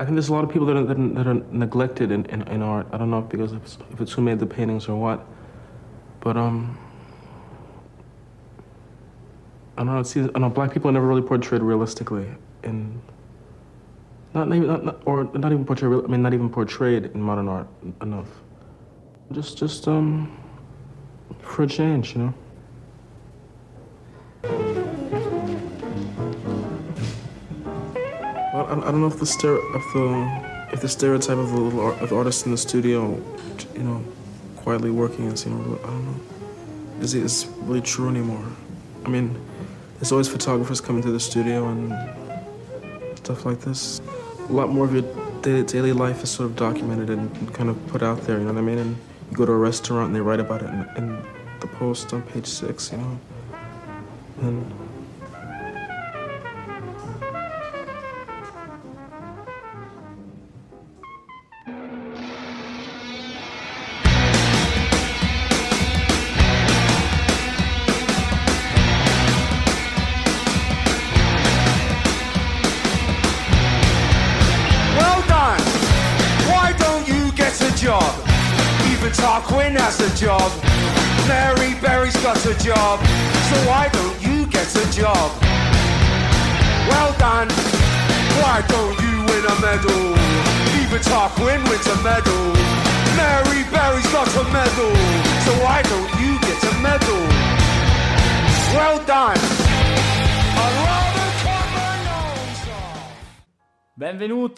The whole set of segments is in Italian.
I think there's a lot of people that are, that are, that are neglected in, in, in art. I don't know if because if it's, if it's who made the paintings or what, but um, I don't know. Seems, I know. Black people are never really portrayed realistically in. Not even, not, not, or not even portrayed. I mean, not even portrayed in modern art enough. Just, just um, for a change, you know. I, I don't know if the stere- if the if the stereotype of the little of artist in the studio, you know, quietly working and seeing, I don't know, is is really true anymore. I mean, there's always photographers coming to the studio and stuff like this. A lot more of your da- daily life is sort of documented and kind of put out there. You know what I mean? And you go to a restaurant and they write about it in, in the post on page six. You know, and.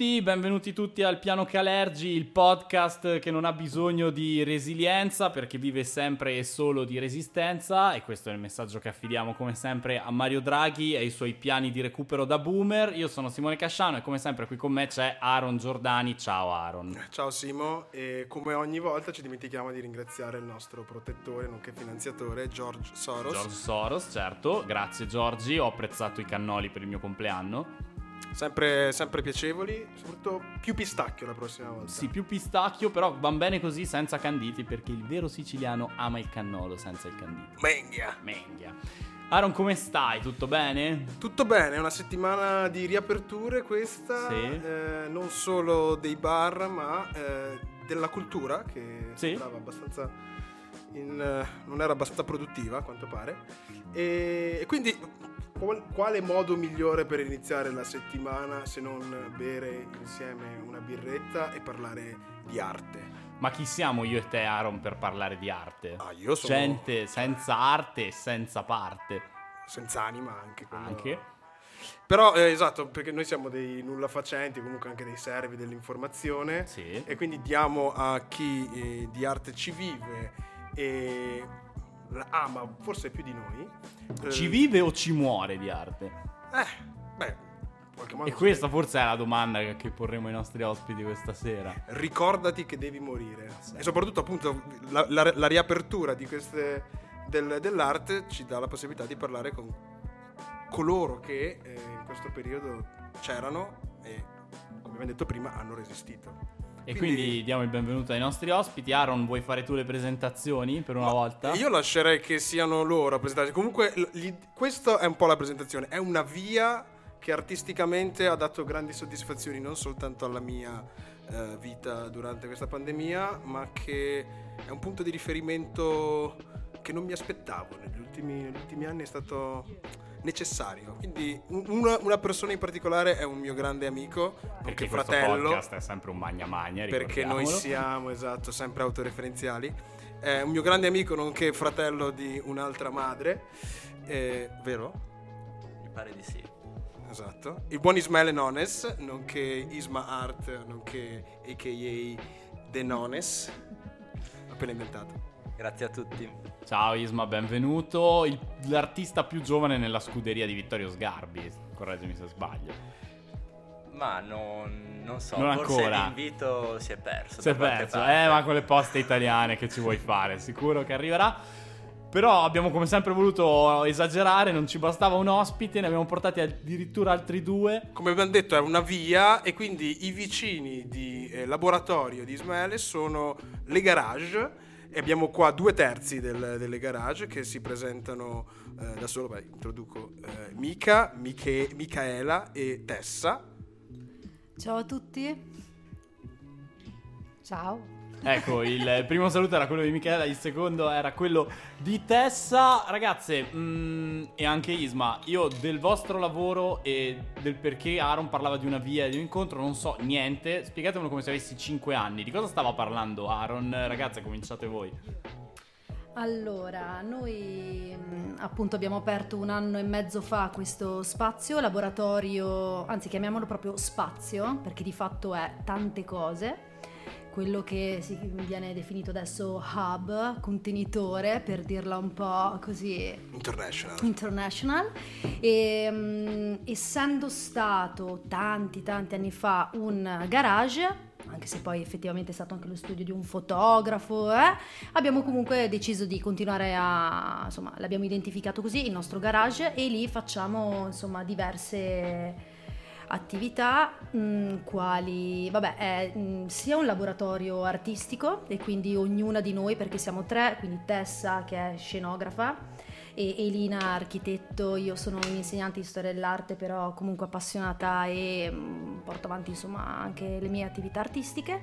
Benvenuti, benvenuti tutti al Piano Calergi, il podcast che non ha bisogno di resilienza perché vive sempre e solo di resistenza e questo è il messaggio che affidiamo come sempre a Mario Draghi e ai suoi piani di recupero da boomer. Io sono Simone Casciano e come sempre qui con me c'è Aaron Giordani. Ciao Aaron. Ciao Simo e come ogni volta ci dimentichiamo di ringraziare il nostro protettore nonché finanziatore George Soros. George Soros, certo, grazie Giorgi, ho apprezzato i cannoli per il mio compleanno. Sempre, sempre piacevoli, soprattutto più pistacchio la prossima volta. Sì, più pistacchio, però van bene così senza canditi perché il vero siciliano ama il cannolo senza il candito. Menghia. Menghia. Aaron, come stai? Tutto bene? Tutto bene, è una settimana di riaperture questa, Sì. eh, non solo dei bar ma eh, della cultura che Sì. sembrava abbastanza in, eh, non era abbastanza produttiva a quanto pare e, e quindi qual- quale modo migliore per iniziare la settimana se non bere insieme una birretta e parlare di arte? Ma chi siamo io e te, Aaron, per parlare di arte? Ah, io sono Gente senza arte e senza parte. senza anima anche. quello- Anche. Però eh, esatto, perché noi siamo dei nulla facenti, comunque anche dei servi dell'informazione. Sì. E quindi diamo a chi eh, di arte ci vive e la ama forse più di noi. eh, Ci vive o ci muore di arte? Eh, beh. E questa forse è la domanda che- porremo ai nostri ospiti questa sera. Ricordati che devi morire. E soprattutto, appunto, la, la- la riapertura di queste, del- dell'arte ci dà la possibilità di parlare con coloro che eh, in questo periodo c'erano e, come abbiamo detto prima, hanno resistito. E quindi, diamo il benvenuto ai nostri ospiti. Aaron, vuoi fare tu le presentazioni per una volta? Io lascerei che siano loro a presentarsi. Comunque, gli- questo è un po' la presentazione. È una via che artisticamente ha dato grandi soddisfazioni non soltanto alla mia eh, vita durante questa pandemia, ma che è un punto di riferimento che non mi aspettavo. Negli ultimi, negli ultimi anni è stato necessario. Quindi, un- una, una persona in particolare è un mio grande amico, Perché questo fratello podcast è sempre un magna magna, perché noi siamo, esatto, sempre autoreferenziali. È un mio grande amico, nonché fratello di un'altra madre, eh, vero? Mi pare di sì. Esatto. Il buon Ismaele Nones, nonché Isma Art, nonché a.k.a. The Nones. Appena inventato. Grazie a tutti. Ciao Isma, benvenuto. Il- l'artista più giovane nella scuderia di Vittorio Sgarbi. Correggimi se sbaglio. Ma non, non so, Non forse ancora. l'invito si è perso. Si è perso, parte. eh, ma con le poste italiane che ci vuoi fare, sicuro che arriverà. Però abbiamo come sempre voluto esagerare, non ci bastava un ospite, ne abbiamo portati addirittura altri due. Come abbiamo detto è una via e quindi i vicini di eh, laboratorio di Ismaele sono le garage e abbiamo qua due terzi del- delle garage che si presentano eh, da solo, beh, introduco eh, Mica, Miche- Micaela e Tessa. Ciao a tutti. Ciao. Ecco, il primo saluto era quello di Michela, il secondo era quello di Tessa. Ragazze, mm, e anche Isma, io del vostro lavoro e del perché Aaron parlava di una via di un incontro non so niente. Spiegatemelo come se avessi 5 anni. Di cosa stava parlando Aaron? Ragazze, cominciate voi. Allora, noi mh, appunto abbiamo aperto un anno e mezzo fa questo spazio, laboratorio, anzi chiamiamolo proprio spazio, perché di fatto è tante cose. Quello che viene definito adesso hub, contenitore, per dirla un po' così International. International e mh, essendo stato tanti tanti anni fa un garage anche se poi effettivamente è stato anche lo studio di un fotografo eh, abbiamo comunque deciso di continuare a insomma l'abbiamo identificato così il nostro garage e lì facciamo insomma diverse attività mh, quali vabbè è mh, sia un laboratorio artistico e quindi ognuna di noi perché siamo tre quindi Tessa che è scenografa e Elina architetto, io sono un'insegnante di storia dell'arte però comunque appassionata e mh, porto avanti insomma anche le mie attività artistiche.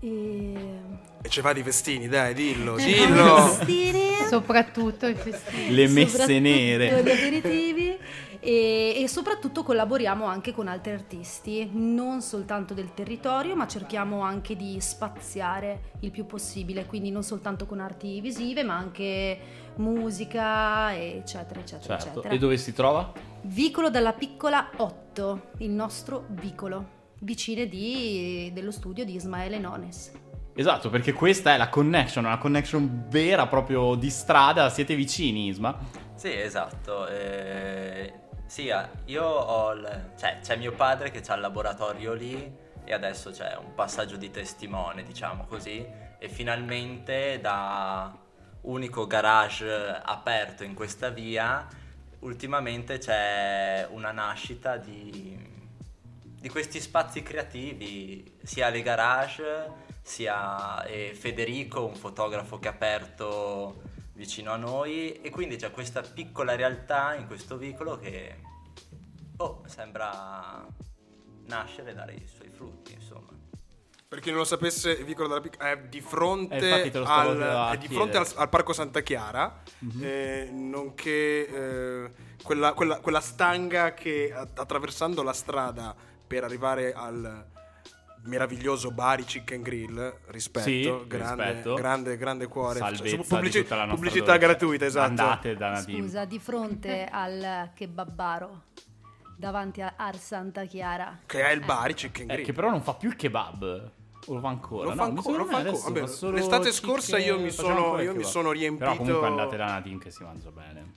E... E ci va di festini, dai, dillo, dillo. festini, Soprattutto i festini. Le messe nere. gli aperitivi e, e soprattutto collaboriamo anche con altri artisti, non soltanto del territorio, ma cerchiamo anche di spaziare il più possibile, quindi non soltanto con arti visive, ma anche musica, eccetera, eccetera, Certo. eccetera. E dove si trova? Vicolo dalla piccola 8, il nostro vicolo, vicine di- dello studio di Ismaele Nones. Esatto, perché questa è la connection, una connection vera proprio di strada. Siete vicini, Isma? Sì, esatto. eh, sì, ah, io ho... il- cioè, c'è mio padre che ha il laboratorio lì e adesso c'è un passaggio di testimone, diciamo così, e finalmente da unico garage aperto in questa via, ultimamente c'è una nascita di, di questi spazi creativi, sia le garage, sia Federico, un fotografo che ha aperto vicino a noi e quindi c'è questa piccola realtà in questo vicolo che oh, sembra nascere e dare i suoi frutti, insomma. Per chi non lo sapesse, il Vicolo della Piccola è di fronte, Eh, al, è di fronte al, al Parco Santa Chiara, Mhm. eh, nonché eh, quella, quella- quella stanga che attraversando la strada per arrivare al meraviglioso Bari Chicken Grill, rispetto, Sì, grande, rispetto. grande, grande cuore. Salvezza pubblici- di tutta la nostra pubblicità dolce. gratuita, esatto. Andate da Nadim. Scusa, di fronte al kebabbaro, davanti a Ar Santa Chiara. Che è il Bari Chicken Eh, Grill. che però non fa più il kebab. O lo fa ancora? Lo No, fa ancora, lo sembra fa ancora. fa solo L'estate scorsa io mi sono- io mi sono riempito- Però comunque andate da Nadim che si mangia bene.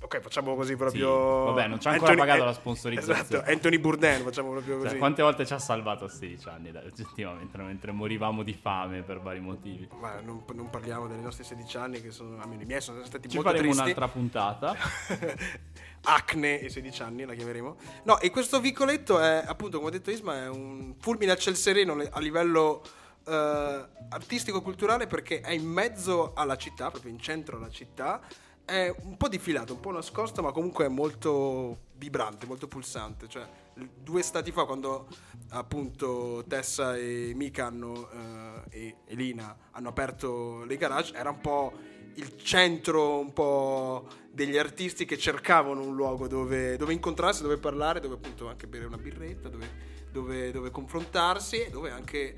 Ok, facciamo così proprio. Sì, vabbè, non ci ha ancora pagato la sponsorizzazione. Esatto, Anthony Bourdain, facciamo proprio Cioè, così. quante volte ci ha salvato a 16 anni, dai, oggettivamente, mentre morivamo di fame per vari motivi. Ma non, non parliamo dei nostri 16 anni, che sono, almeno i miei sono stati Ci molto faremo tristi. un'altra puntata. Acne e 16 anni, la chiameremo. No, e questo vicoletto è, appunto, come ha detto Isma, è un fulmine a ciel sereno a livello eh, artistico-culturale perché è in mezzo alla città, proprio in centro alla città. È un po' diffilato, un po' nascosto, ma comunque è molto vibrante, molto pulsante. Cioè, due stati fa, quando appunto Tessa e Mika hanno, eh, e Elina hanno aperto le garage, era un po' il centro un po' degli artisti che cercavano un luogo dove, dove incontrarsi, dove parlare, dove appunto anche bere una birretta, dove, dove- dove confrontarsi e dove anche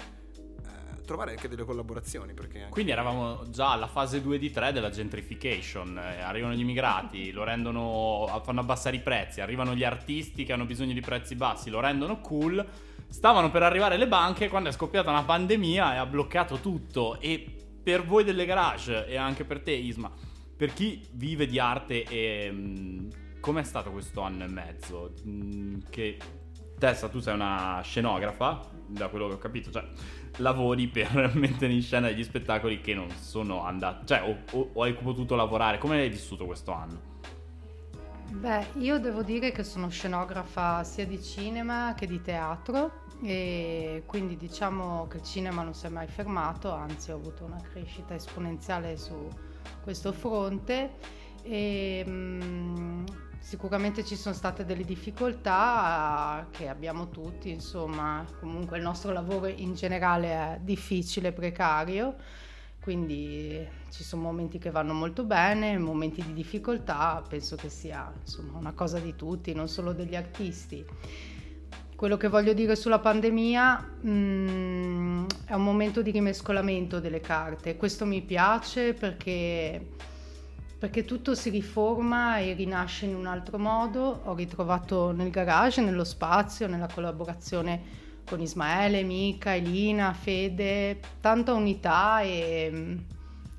trovare anche delle collaborazioni. Anche- Quindi eravamo già alla fase 2 di 3 della gentrification. Eh, arrivano gli immigrati, lo rendono, fanno abbassare i prezzi. Arrivano gli artisti che hanno bisogno di prezzi bassi, lo rendono cool. Stavano per arrivare le banche quando è scoppiata una pandemia e ha bloccato tutto. E per voi delle garage e anche per te, Isma, per chi vive di arte e mh, com'è stato questo anno e mezzo? Mh, che Tessa, tu sei una scenografa, da quello che ho capito, cioè lavori per mettere in scena degli spettacoli che non sono andati, cioè o, o- o hai potuto lavorare, come hai vissuto questo anno? Beh, io devo dire che sono scenografa sia di cinema che di teatro e quindi diciamo che il cinema non si è mai fermato, anzi ho avuto una crescita esponenziale su questo fronte e mm, Sicuramente ci sono state delle difficoltà che abbiamo tutti, insomma, comunque il nostro lavoro in generale è difficile, precario, quindi ci sono momenti che vanno molto bene, momenti di difficoltà, penso che sia insomma, una cosa di tutti, non solo degli artisti. Quello che voglio dire sulla pandemia mh, mm, è un momento di rimescolamento delle carte, questo mi piace perché perché tutto si riforma e rinasce in un altro modo. Ho ritrovato nel garage, nello spazio, nella collaborazione con Ismaele, Mica, Elina, Fede, tanta unità e,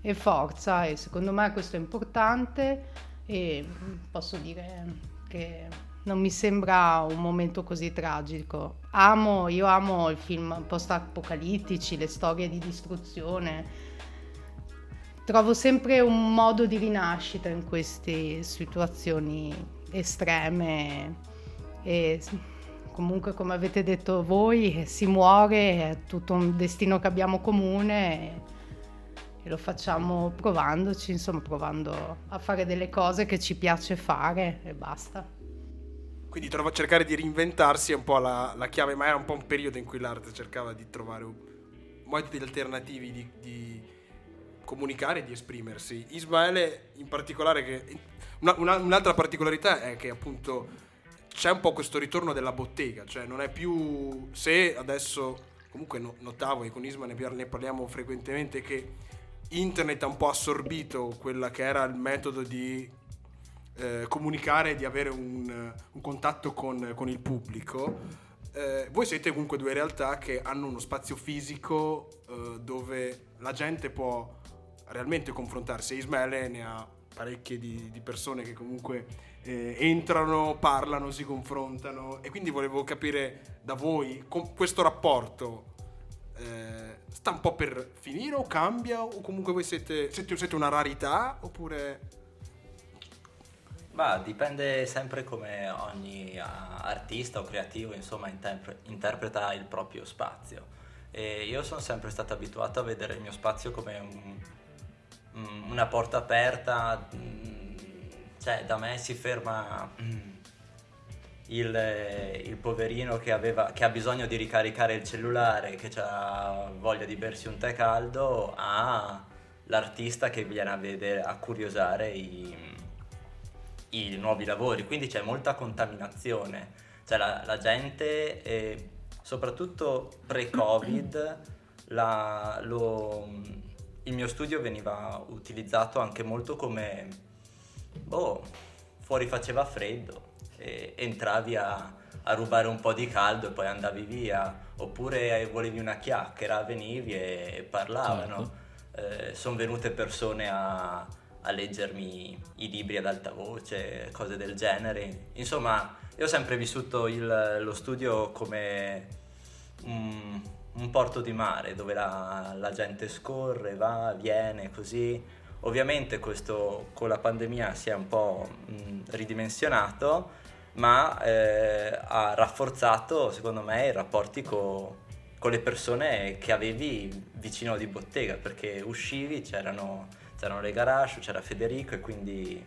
e forza e secondo me questo è importante e posso dire che non mi sembra un momento così tragico. Amo, io amo i film post-apocalittici, le storie di distruzione, trovo sempre un modo di rinascita in queste situazioni estreme e comunque come avete detto voi si muore, è tutto un destino che abbiamo comune e lo facciamo provandoci, insomma provando a fare delle cose che ci piace fare e basta. Quindi trova, cercare di reinventarsi è un po' la, la, chiave, ma era un po' un periodo in cui l'arte cercava di trovare modi alternativi di, di comunicare e di esprimersi. Ismaele in particolare, che, una, una, un'altra particolarità è che appunto c'è un po' questo ritorno della bottega, cioè non è più se adesso comunque no, notavo e con Isma ne parliamo frequentemente che internet ha un po' assorbito quella che era il metodo di eh, comunicare, di avere un, un contatto con, con, il pubblico. Eh, voi siete comunque due realtà che hanno uno spazio fisico eh, dove la gente può realmente confrontarsi. Ismaele ne ha parecchie di, di persone che comunque eh, entrano, parlano, si confrontano e quindi volevo capire da voi questo rapporto eh, sta un po' per finire o cambia o comunque voi siete, siete, siete una rarità oppure... Ma dipende sempre come ogni artista o creativo insomma interpre- interpreta il proprio spazio. E io sono sempre stato abituato a vedere il mio spazio come un, una porta aperta, mm, cioè da me si ferma mm, il, il poverino che, aveva, che, ha bisogno di ricaricare il cellulare, che ha voglia di bersi un tè caldo, a l'artista che viene a vedere, a curiosare i, i nuovi lavori. Quindi c'è molta contaminazione. Cioè la, la gente, eh, soprattutto pre-Covid, la, lo, il mio studio veniva utilizzato anche molto come, boh, fuori faceva freddo e entravi a, a rubare un po' di caldo e poi andavi via, oppure volevi una chiacchiera, venivi e parlavano. Certo. Eh, Sono venute persone a, a, leggermi i libri ad alta voce, cose del genere. Insomma, io ho sempre vissuto il, lo studio come un, un porto di mare dove la, la gente scorre, va, viene, così. Ovviamente questo con la pandemia si è un po' mh, ridimensionato, ma eh, ha rafforzato secondo me i rapporti co, con le persone che avevi vicino di bottega, perché uscivi, c'erano, c'erano le garage, c'era Federico e quindi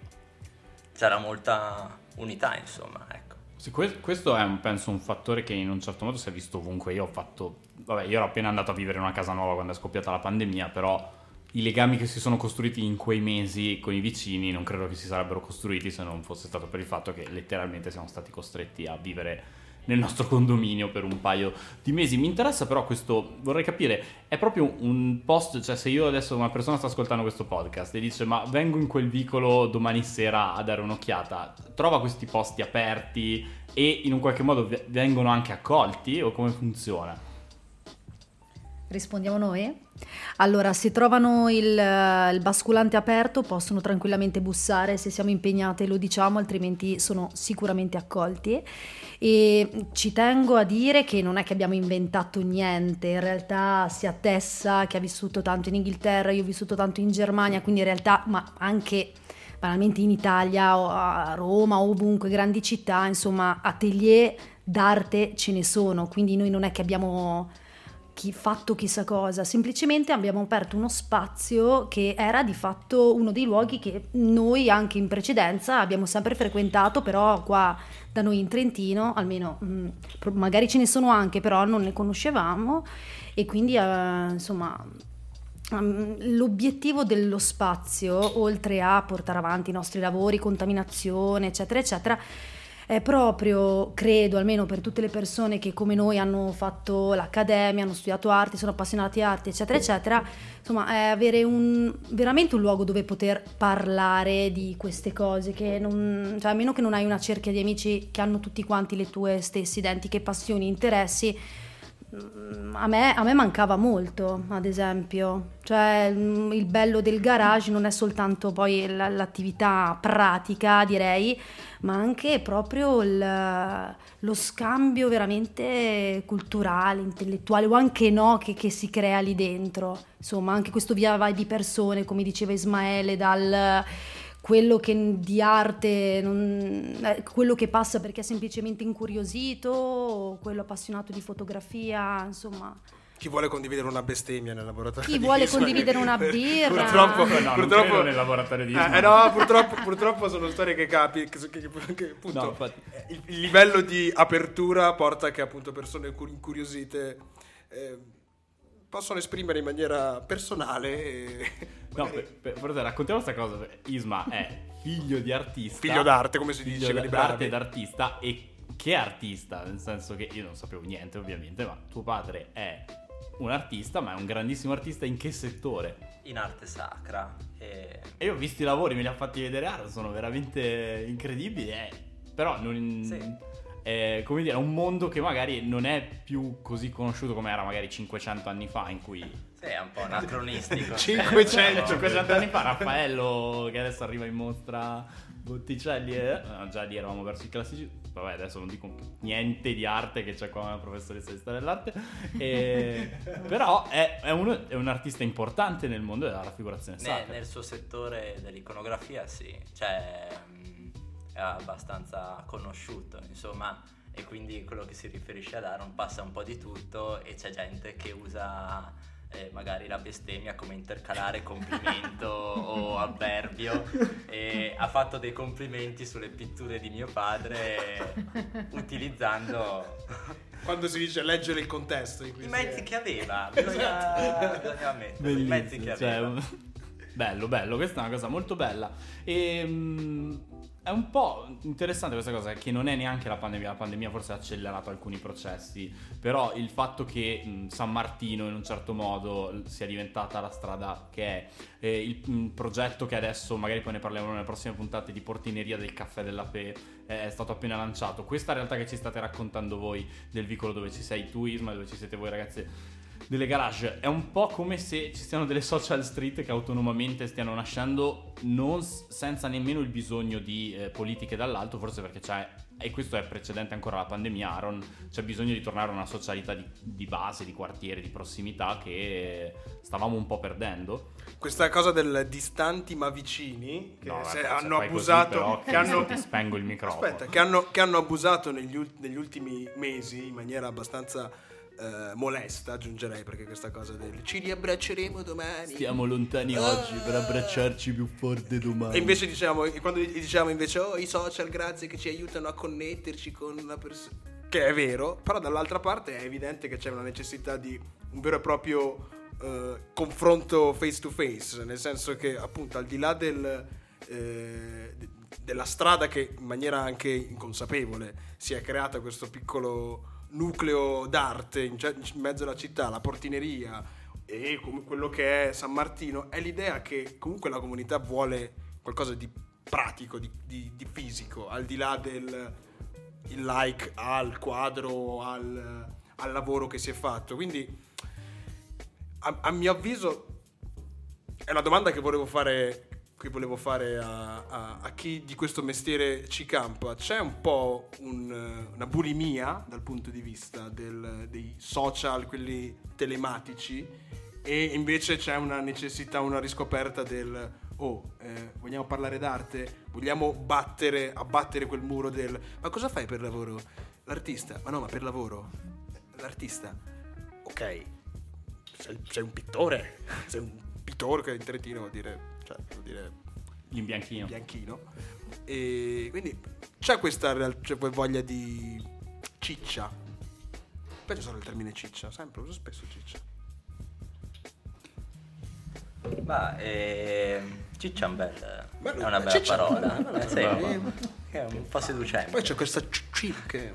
c'era molta unità, insomma. Ecco. Sì, questo è penso un fattore che in un certo modo si è visto ovunque. Io ho fatto vabbè, io ero appena andato a vivere in una casa nuova quando è scoppiata la pandemia, però i legami che si sono costruiti in quei mesi con i vicini non credo che si sarebbero costruiti se non fosse stato per il fatto che letteralmente siamo stati costretti a vivere nel nostro condominio per un paio di mesi. Mi interessa però questo, vorrei capire, è proprio un post, cioè se io adesso una persona sta ascoltando questo podcast e dice ma vengo in quel vicolo domani sera a dare un'occhiata, trova questi posti aperti e in un qualche modo vengono anche accolti o come funziona? Rispondiamo noi? Allora, se trovano il, il, basculante aperto possono tranquillamente bussare, se siamo impegnate lo diciamo, altrimenti sono sicuramente accolti. E ci tengo a dire che non è che abbiamo inventato niente, in realtà si attessa che ha vissuto tanto in Inghilterra, io ho vissuto tanto in Germania, quindi in realtà, ma anche banalmente in Italia o a Roma ovunque, grandi città, insomma, atelier d'arte ce ne sono, quindi noi non è che abbiamo chi- fatto chissà cosa, semplicemente abbiamo aperto uno spazio che era di fatto uno dei luoghi che noi anche in precedenza abbiamo sempre frequentato, però qua da noi in Trentino, almeno mh, pro- magari ce ne sono anche, però non ne conoscevamo. E quindi eh, insomma Um, L'obiettivo dello spazio, oltre a portare avanti i nostri lavori, contaminazione, eccetera, eccetera, è proprio, credo, almeno per tutte le persone che come noi hanno fatto l'accademia, hanno studiato arti, sono appassionati arti, eccetera, eccetera, insomma, è avere un, veramente un luogo dove poter parlare di queste cose, che non, cioè, a meno che non hai una cerchia di amici che hanno tutti quanti le tue stesse identiche passioni, interessi, a me, a me mancava molto, ad esempio. Cioè, mm, il bello del garage non è soltanto poi l'attività pratica, direi, ma anche proprio il- lo scambio veramente culturale, intellettuale o anche no che, che si crea lì dentro. Insomma, anche questo via vai di persone, come diceva Ismaele, dal quello che di arte, non- eh, quello che passa perché è semplicemente incuriosito, o quello appassionato di fotografia, insomma. Chi vuole condividere una bestemmia nel laboratorio? Chi di vuole Ismael. condividere una birra. Purtroppo, No, non purtroppo credo nel laboratorio di Eh, Ismael. eh, no, purtroppo, purtroppo sono storie che capi, che, che- che appunto No, infatti. il, il livello di apertura porta che appunto persone cur- incuriosite eh, possono esprimere in maniera personale e No, per, per, per te raccontiamo questa cosa. Isma è figlio di artista. Figlio d'arte, come si figlio dice, quelli d'arte ed artista. E che artista? Nel senso che io non sapevo niente, ovviamente, ma tuo padre è un artista, ma è un grandissimo artista in che settore? in arte sacra. E... E io ho visto i lavori, me li ha fatti vedere Aro, sono veramente incredibili. eh. Però non. Sì. È, come dire, è un mondo che magari non è più così conosciuto come era magari 500 anni fa, in cui Sì, è un po' anacronistico. 500. 500 anni fa Raffaello che adesso arriva in mostra Botticelli e no, già lì eravamo verso i classici vabbè adesso non dico niente di arte che c'è qua una professoressa di storia dell'arte E- però è, è uno- è un artista importante nel mondo della raffigurazione Ne- sacra nel suo settore dell'iconografia sì, cioè è abbastanza conosciuto, insomma, e quindi quello che si riferisce ad Aaron passa un po' di tutto e c'è gente che usa eh, magari la bestemmia come intercalare complimento o avverbio e ha fatto dei complimenti sulle pitture di mio padre utilizzando quando si dice leggere il contesto in cui i mezzi è. che aveva, bisogna, bisogna ammetterlo, i mezzi che Bellissimo, cioè, aveva. un- bello, bello, questa è una cosa molto bella. E, mm, è un po' interessante questa cosa, che non è neanche la pandemia, la pandemia forse ha accelerato alcuni processi, però il fatto che San Martino in un certo modo sia diventata la strada che è, eh, il mm, progetto che adesso, magari poi ne parleremo nelle prossime puntate, di portineria del caffè della Fe, è stato appena lanciato. Questa realtà che ci state raccontando voi del vicolo dove ci sei tu Isma, dove ci siete voi ragazze delle garage. È un po' come se ci siano delle social street che autonomamente stiano nascendo non s- senza nemmeno il bisogno di eh, politiche dall'alto forse perché c'è e questo è precedente ancora alla pandemia Aaron c'è bisogno di tornare a una socialità di, di base di quartiere di prossimità che stavamo un po' perdendo. Questa cosa del distanti ma vicini, che No, se hanno fai così, abusato, però, che hanno, ti spengo il microfono. Aspetta, che hanno, che hanno abusato negli, negli ultimi mesi in maniera abbastanza eh, molesta, aggiungerei, perché questa cosa del ci riabbracceremo domani. stiamo lontani oggi per abbracciarci più forte domani E invece diciamo, e quando diciamo invece, oh i social grazie che ci aiutano a connetterci con una persona, che è vero, però dall'altra parte è evidente che c'è una necessità di un vero e proprio eh, confronto face to face, nel senso che appunto al di là del, eh, de- della strada che in maniera anche inconsapevole si è creata questo piccolo nucleo d'arte in, in mezzo alla città, la portineria, e come quello che è San Martino è l'idea che comunque la comunità vuole qualcosa di pratico, di, di- di fisico, al di là del like al quadro, al, al lavoro che si è fatto. Quindi, a, a mio avviso, è una domanda che volevo fare, che volevo fare a, a- a chi di questo mestiere ci campa. C'è un po' un- una bulimia dal punto di vista del- dei social, quelli telematici, e invece c'è una necessità, una riscoperta del oh, eh, vogliamo parlare d'arte? Vogliamo battere, abbattere quel muro del ma cosa fai per lavoro? L'artista? Ma no, ma per lavoro. L'artista. Ok, sei, sei un pittore, sei un pittore che in trentino vuol dire, cioè, vuol dire L'imbianchino. bianchino. E quindi c'è questa c'è poi voglia di ciccia. Poi c'è solo il termine ciccia, sempre uso spesso ciccia. Ma eh, ciccia è, un bel- Bello, è una bella ciccia, parola. bella, bella Eh, sì, parola. è un po' seducente. Poi c'è questa ciccia che...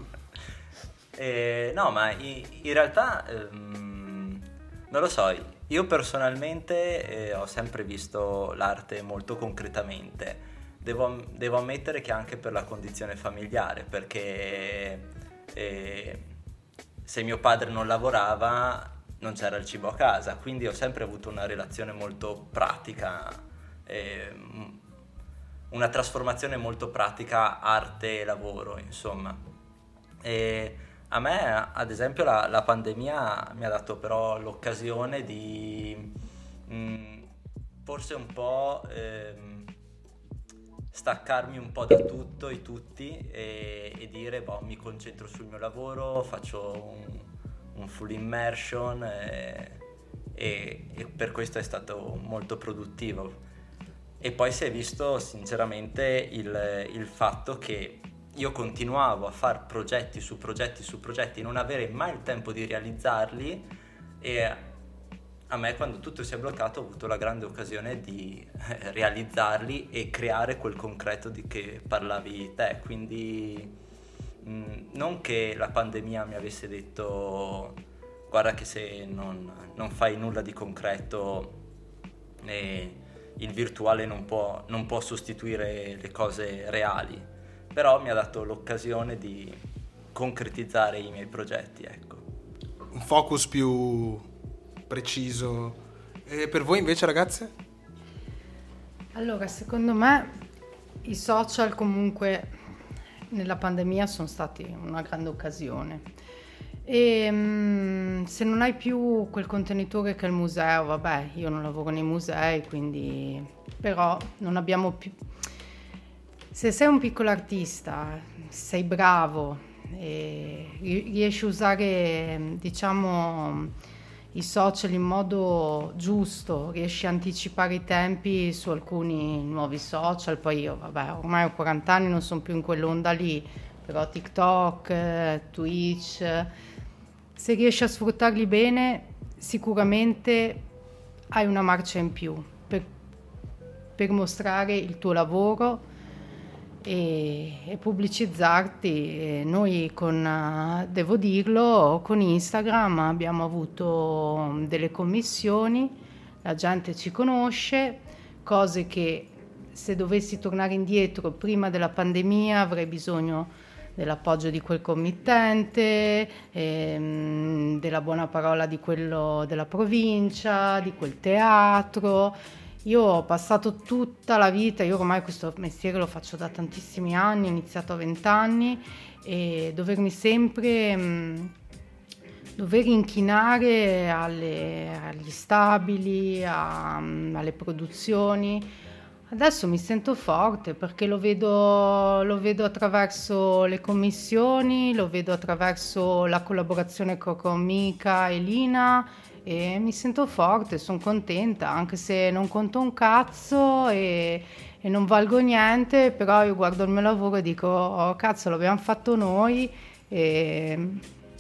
Eh, no, ma in, in realtà ehm, non lo so, io personalmente eh, ho sempre visto l'arte molto concretamente. Devo, devo ammettere che anche per la condizione familiare, perché eh, se mio padre non lavorava non c'era il cibo a casa, quindi ho sempre avuto una relazione molto pratica, ehm, una trasformazione molto pratica arte e lavoro, insomma. E a me, ad esempio, la, la pandemia mi ha dato però l'occasione di mm, forse un po' ehm, staccarmi un po' da tutto e tutti e, e dire, boh, mi concentro sul mio lavoro, faccio un, un full immersion e, e- e per questo è stato molto produttivo. E poi si è visto sinceramente il, il fatto che io continuavo a fare progetti su progetti su progetti, non avere mai il tempo di realizzarli e a me quando tutto si è bloccato ho avuto la grande occasione di eh, realizzarli e creare quel concreto di che parlavi te. Quindi non che la pandemia mi avesse detto guarda che se non, non fai nulla di concreto eh, il virtuale non può, non può sostituire le cose reali, però mi ha dato l'occasione di concretizzare i miei progetti, ecco. Un focus più preciso. E per voi invece ragazze? Allora, secondo me i social comunque nella pandemia sono stati una grande occasione. E mm, se non hai più quel contenitore che è il museo, vabbè, io non lavoro nei musei, quindi però non abbiamo più. Se sei un piccolo artista, sei bravo ri- riesci a usare, diciamo, i social in modo giusto, riesci a anticipare i tempi su alcuni nuovi social, poi io vabbè ormai ho 40 anni, non sono più in quell'onda lì, però TikTok, Twitch, se riesci a sfruttarli bene sicuramente hai una marcia in più per, per mostrare il tuo lavoro e, e pubblicizzarti. E noi con, eh, devo dirlo, con Instagram abbiamo avuto delle commissioni, la gente ci conosce, cose che se dovessi tornare indietro prima della pandemia avrei bisogno dell'appoggio di quel committente, ehm, della buona parola di quello della provincia, di quel teatro. Io ho passato tutta la vita, io ormai questo mestiere lo faccio da tantissimi anni, ho iniziato a 20 anni e dovermi sempre mh, dover inchinare alle- agli stabili, a- alle produzioni. Adesso mi sento forte perché lo vedo, lo vedo attraverso le commissioni, lo vedo attraverso la collaborazione co- con Mica e Lina e mi sento forte, sono contenta, anche se non conto un cazzo e, e non valgo niente, però io guardo il mio lavoro e dico, oh cazzo, l'abbiamo fatto noi e,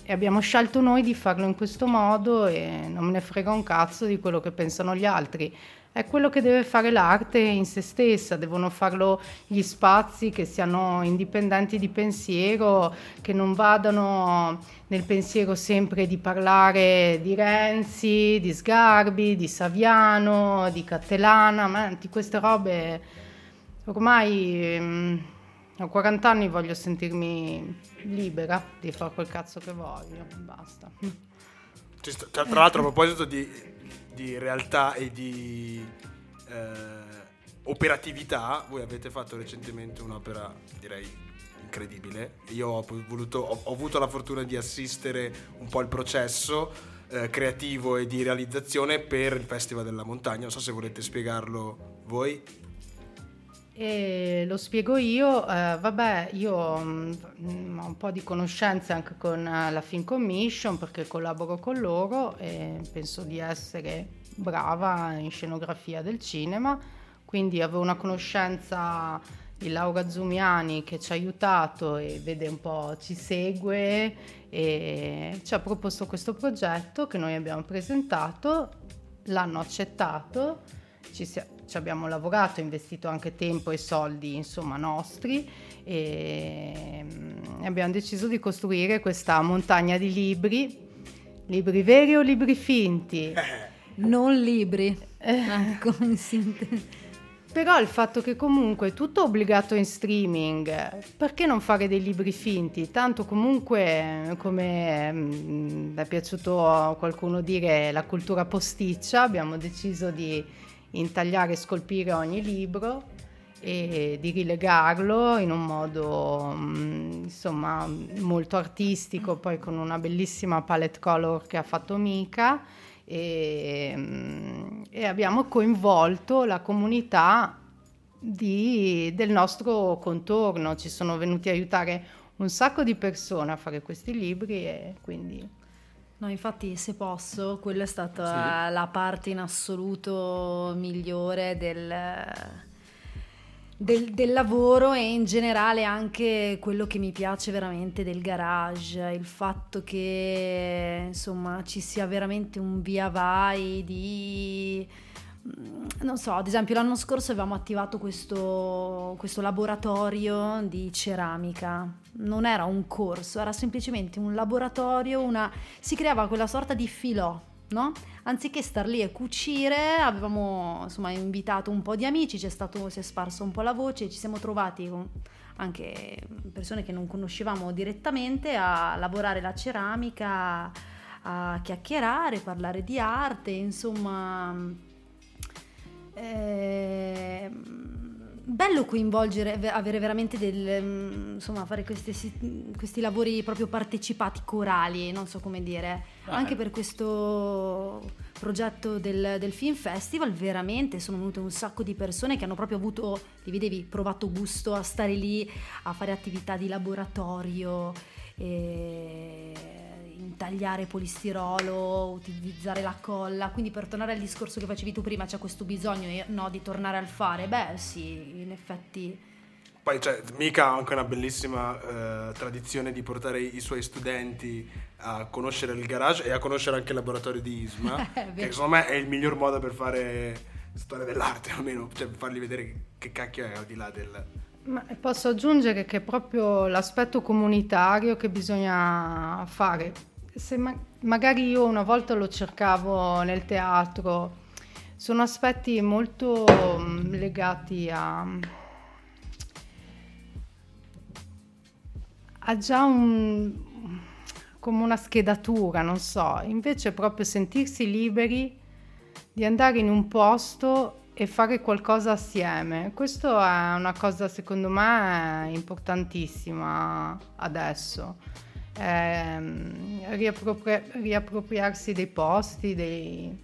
e abbiamo scelto noi di farlo in questo modo e non me ne frega un cazzo di quello che pensano gli altri. È quello che deve fare l'arte in se stessa, devono farlo gli spazi che siano indipendenti di pensiero, che non vadano nel pensiero sempre di parlare di Renzi, di Sgarbi, di Saviano, di Cattelana, ma di queste robe ormai mm, ho 40 anni voglio sentirmi libera di fare quel cazzo che voglio, basta. Tra l'altro a proposito di, di realtà e di eh, operatività, voi avete fatto recentemente un'opera, direi, incredibile. Io ho, voluto, ho, ho avuto la fortuna di assistere un po' il processo eh, creativo e di realizzazione per il Festival della Montagna. Non so se volete spiegarlo voi. E lo spiego io, eh, vabbè, io mh, ho un po' di conoscenze anche con eh, la Film Commission perché collaboro con loro e penso di essere brava in scenografia del cinema, quindi avevo una conoscenza di Laura Zumiani che ci ha aiutato e vede un po', ci segue e ci ha proposto questo progetto che noi abbiamo presentato, l'hanno accettato, ci, si- ci abbiamo lavorato, investito anche tempo e soldi insomma nostri e mm, abbiamo deciso di costruire questa montagna di libri, libri veri o libri finti. Non libri. Eh. In sintesi. Però il fatto che comunque è tutto obbligato in streaming, perché non fare dei libri finti? Tanto comunque, come mm, è piaciuto a qualcuno dire, la cultura posticcia, abbiamo deciso di intagliare e scolpire ogni libro e di rilegarlo in un modo mm, insomma molto artistico, poi con una bellissima palette color che ha fatto Mika e, mm, e abbiamo coinvolto la comunità di- del nostro contorno. Ci sono venuti a aiutare un sacco di persone a fare questi libri e quindi No, infatti, se posso, quella è stata la parte in assoluto migliore del, del- del lavoro e in generale anche quello che mi piace veramente del garage, il fatto che insomma ci sia veramente un via vai di non so, ad esempio l'anno scorso avevamo attivato questo, questo laboratorio di ceramica. Non era un corso, era semplicemente un laboratorio, una... si creava quella sorta di filò, no? Anziché star lì a cucire, avevamo insomma invitato un po' di amici, stato, si è sparsa un po' la voce, ci siamo trovati con anche persone che non conoscevamo direttamente a lavorare la ceramica, a chiacchierare, parlare di arte, insomma eh, bello coinvolgere, ve- avere veramente del, mm, insomma, fare questi, questi lavori proprio partecipati, corali, non so come dire. Ah, Anche eh. per questo progetto del, del Film Festival, veramente sono venute un sacco di persone che hanno proprio avuto, li vedevi, provato gusto a stare lì, a fare attività di laboratorio. E intagliare polistirolo, utilizzare la colla. Quindi per tornare al discorso che facevi tu prima, c'è questo bisogno eh, no, di tornare al fare. Beh, sì, in effetti. Poi cioè, Mika ha anche una bellissima eh, tradizione di portare i suoi studenti a conoscere il garage e a conoscere anche il laboratorio di Isma, vero. che secondo me è il miglior modo per fare storia dell'arte, almeno cioè, per fargli vedere che cacchio è al di là del... Ma posso aggiungere che è proprio l'aspetto comunitario che bisogna fare. Se ma- magari io una volta lo cercavo nel teatro, sono aspetti molto mm, legati a, ha già un come una schedatura, non so, invece proprio sentirsi liberi di andare in un posto e fare qualcosa assieme. Questo è una cosa secondo me importantissima adesso. Ehm, riappropri- riappropriarsi dei posti, dei-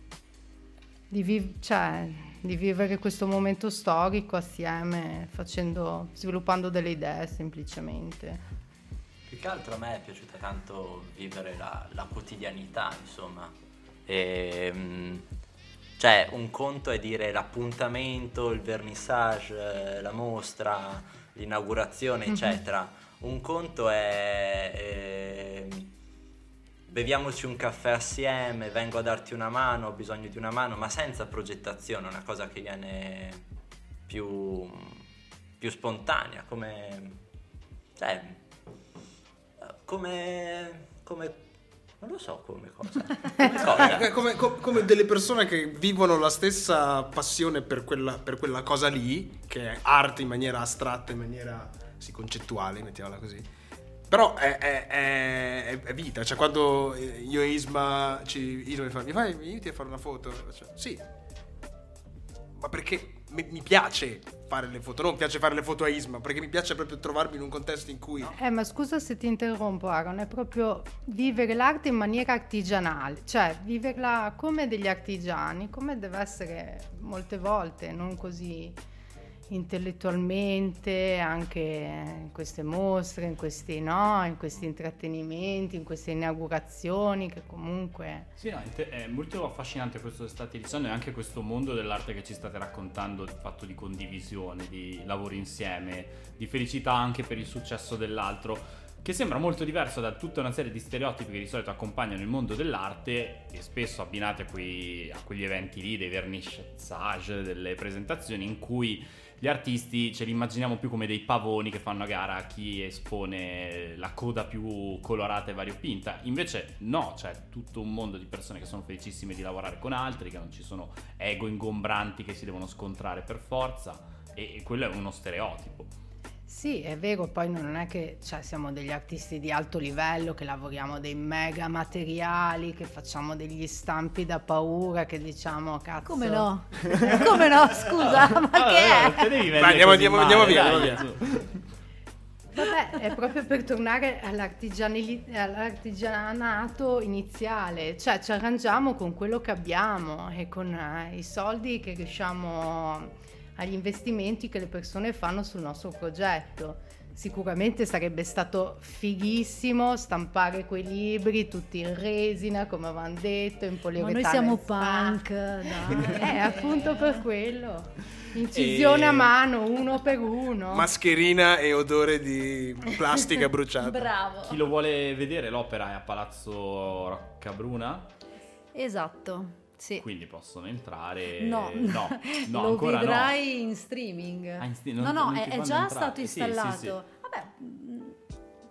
di, viv- cioè, di vivere questo momento storico assieme, facendo, sviluppando delle idee semplicemente. Più che altro a me è piaciuta tanto vivere la, la quotidianità, insomma. E, mm, cioè, un conto è dire l'appuntamento, il vernissage, eh, la mostra, l'inaugurazione, eccetera. Un conto è ehm, beviamoci un caffè assieme, vengo a darti una mano, ho bisogno di una mano, ma senza progettazione, una cosa che viene più, più spontanea, come... Cioè, come... come... non lo so come cosa. Come cosa. Come, co- come delle persone che vivono la stessa passione per quella, per quella cosa lì, che è arte in maniera astratta, in maniera sì, concettuale, mettiamola così. Però è, è- è- è- vita, cioè quando io e Isma ci Isma mi fa, mi fai, aiuti a fare una foto? Cioè, sì, ma perché mi, mi piace fare le foto, non piace fare le foto a Isma, perché mi piace proprio trovarmi in un contesto in cui... Eh, ma scusa se ti interrompo, Aaron, è proprio vivere l'arte in maniera artigianale, cioè viverla come degli artigiani, come deve essere molte volte, non così intellettualmente anche in queste mostre, in questi, no, in questi intrattenimenti, in queste inaugurazioni che comunque... Sì, no, è molto affascinante questo che state dicendo e anche questo mondo dell'arte che ci state raccontando, il fatto di condivisione, di lavoro insieme, di felicità anche per il successo dell'altro che sembra molto diverso da tutta una serie di stereotipi che di solito accompagnano il mondo dell'arte e spesso abbinati a, quei, a quegli eventi lì, dei vernissage, delle presentazioni in cui gli artisti ce li immaginiamo più come dei pavoni che fanno a gara a chi espone la coda più colorata e variopinta. Invece no, c'è tutto un mondo di persone che sono felicissime di lavorare con altri, che non ci sono ego ingombranti che si devono scontrare per forza e, e quello è uno stereotipo. Sì, è vero, poi non è che cioè, siamo degli artisti di alto livello, che lavoriamo dei mega materiali, che facciamo degli stampi da paura, che diciamo, cazzo... Come no? Come no? Scusa, ma che è? Dai, andiamo- andiamo- andiamo via, andiamo via. Vabbè, è proprio per tornare all'artigianato iniziale, cioè ci arrangiamo con quello che abbiamo e con eh, i soldi che riusciamo agli investimenti che le persone fanno sul nostro progetto. Sicuramente sarebbe stato fighissimo stampare quei libri tutti in resina, come avevamo detto, in Ma poliuretano. noi siamo punk, dai. Eh, appunto per quello. Incisione E- a mano, uno per uno. Mascherina e odore di plastica bruciata. Bravo. Chi lo vuole vedere, l'opera è a Palazzo Roccabruna, Esatto, sì. quindi possono entrare. No, no, no lo ancora vedrai in streaming. Ah, in no, non- no, non è, è già entrare. stato Sì, sì, installato. sì. Vabbè, mm,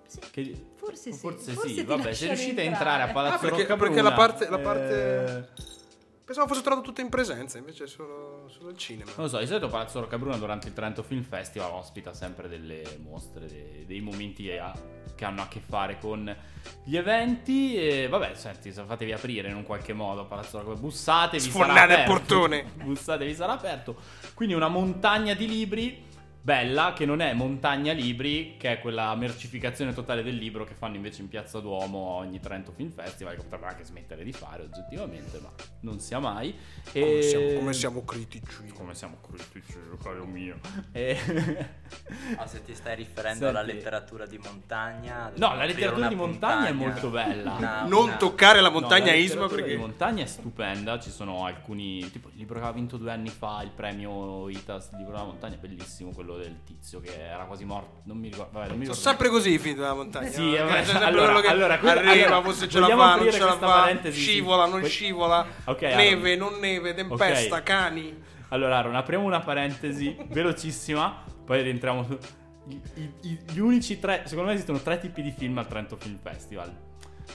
sì. Che- Forse sì. Forse, Forse sì, vabbè, se riuscite a entrare a. Palazzo Ah, perché- Roccabruna perché la parte- la parte- eh, Pensavo fosse tornato tutto in presenza, invece solo, solo il cinema. Non lo so, di solito Palazzo Roccabruna durante il Trento Film Festival ospita sempre delle mostre, dei, dei momenti a- che hanno a che fare con gli eventi. E vabbè, senti, se fatevi aprire in un qualche modo Palazzo Roccabruna, bussatevi, sarà Sfornare il aperto. portone. bussatevi, sarà aperto. Quindi una montagna di libri bella che non è montagna libri, che è quella mercificazione totale del libro che fanno invece in Piazza Duomo ogni Trento Film Festival, che potrebbero anche smettere di fare oggettivamente, ma non sia mai. E... Come siamo, come siamo critici. Come siamo critici, caro mio. E... Ah, se ti stai riferendo Senti. alla letteratura di montagna. No, la letteratura di montagna è montagna. molto bella. Una- Non una- toccare la No, montagna la Isma letteratura perché... di montagna è stupenda, ci sono alcuni, tipo il libro che aveva vinto due anni fa, il premio ITAS, il libro della montagna, bellissimo, quello del tizio che era quasi morto, non mi ricordo, vabbè, non mi Sono ricordo. sempre così i film della montagna. Sì, no? eh, C'è sempre allora- quello che allora, quello- arriva, allora, forse ce la fa, non ce la fa, scivola, non Que- scivola, Ok, neve, allora. non neve, tempesta, Ok. cani. Allora, Aaron, apriamo una parentesi velocissima, poi rientriamo su... i- i- Gli unici tre, secondo me esistono tre tipi di film al Trento Film Festival.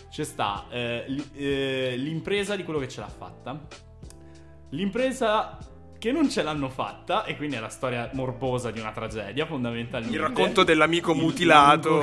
C'è sta eh, eh, l'impresa di quello che ce l'ha fatta, l'impresa che non ce l'hanno fatta, e quindi è la storia morbosa di una tragedia fondamentalmente. Il racconto dell'amico Il- mutilato.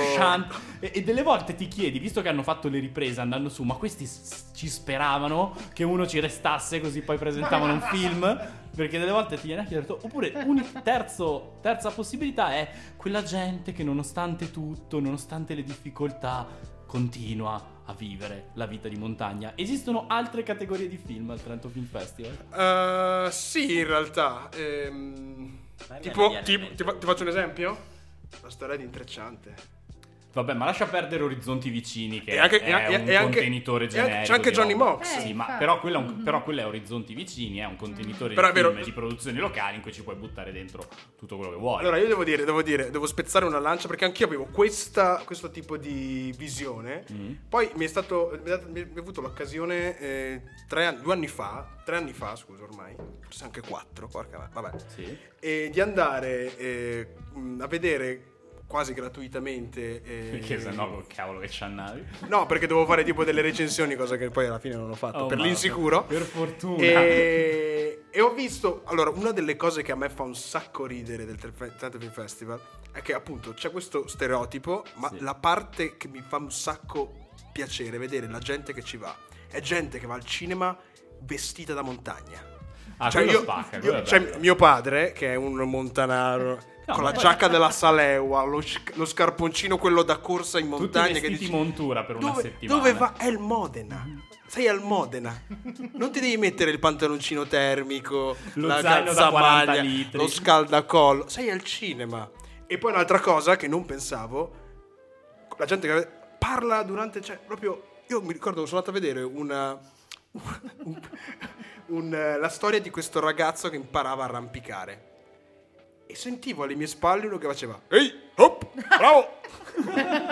E, e delle volte ti chiedi, visto che hanno fatto le riprese andando su, ma questi s- ci speravano che uno ci restasse così poi presentavano un film? Perché delle volte ti viene a chiedere, oppure un terzo, terza possibilità è quella gente che nonostante tutto, nonostante le difficoltà, continua a vivere la vita di montagna. Esistono altre categorie di film al Trento Film Festival? Eh, sì, in realtà. ehm, tipo, ti, fa- ti faccio un esempio? La storia di Intrecciante. Vabbè, ma lascia perdere Orizzonti Vicini, che E anche- è e- un e anche- contenitore anche- generico. c'è anche Johnny. Mox. Eh, Sì, ma però quello, è un- però quello è Orizzonti Vicini, è un contenitore Però di vero- film di produzioni locali in cui ci puoi buttare dentro tutto quello che vuoi. Allora, io devo dire, devo dire, devo spezzare una lancia perché anch'io avevo questa, questo tipo di visione. Mm. Poi mi è stato. Mi è, mi è avuto l'occasione eh, tre due anni fa, tre anni fa, scusa ormai, forse anche quattro, porca vabbè. Sì. E di andare eh, a vedere quasi gratuitamente. eh, Perché se no, col cavolo che ci andavi. No, perché dovevo fare tipo delle recensioni, cosa che poi alla fine non ho fatto, Oh, per ma- l'insicuro. Per fortuna. E, e ho visto, allora, una delle cose che a me fa un sacco ridere del Trento Film Festival è che appunto c'è questo stereotipo, ma Sì. la parte che mi fa un sacco piacere vedere la gente che ci va è gente che va al cinema vestita da montagna. Ah, Cioè, io- spacca, io- cioè, mio padre, che è un montanaro, No, con la giacca della Salewa, lo, sc- lo scarponcino quello da corsa in Tutti montagna che vestiti dici montura per una dove, settimana. dove va? È il Modena. Sei al Modena. Non ti devi mettere il pantaloncino termico, Lo la zaino da 40 calzamaglia, lo scaldacollo. Sei al cinema. E poi un'altra cosa che non pensavo, la gente che parla durante, cioè proprio, io mi ricordo, sono andato a vedere una, un- un, la storia di questo ragazzo che imparava a arrampicare. E sentivo alle mie spalle uno che faceva, ehi, hop, bravo.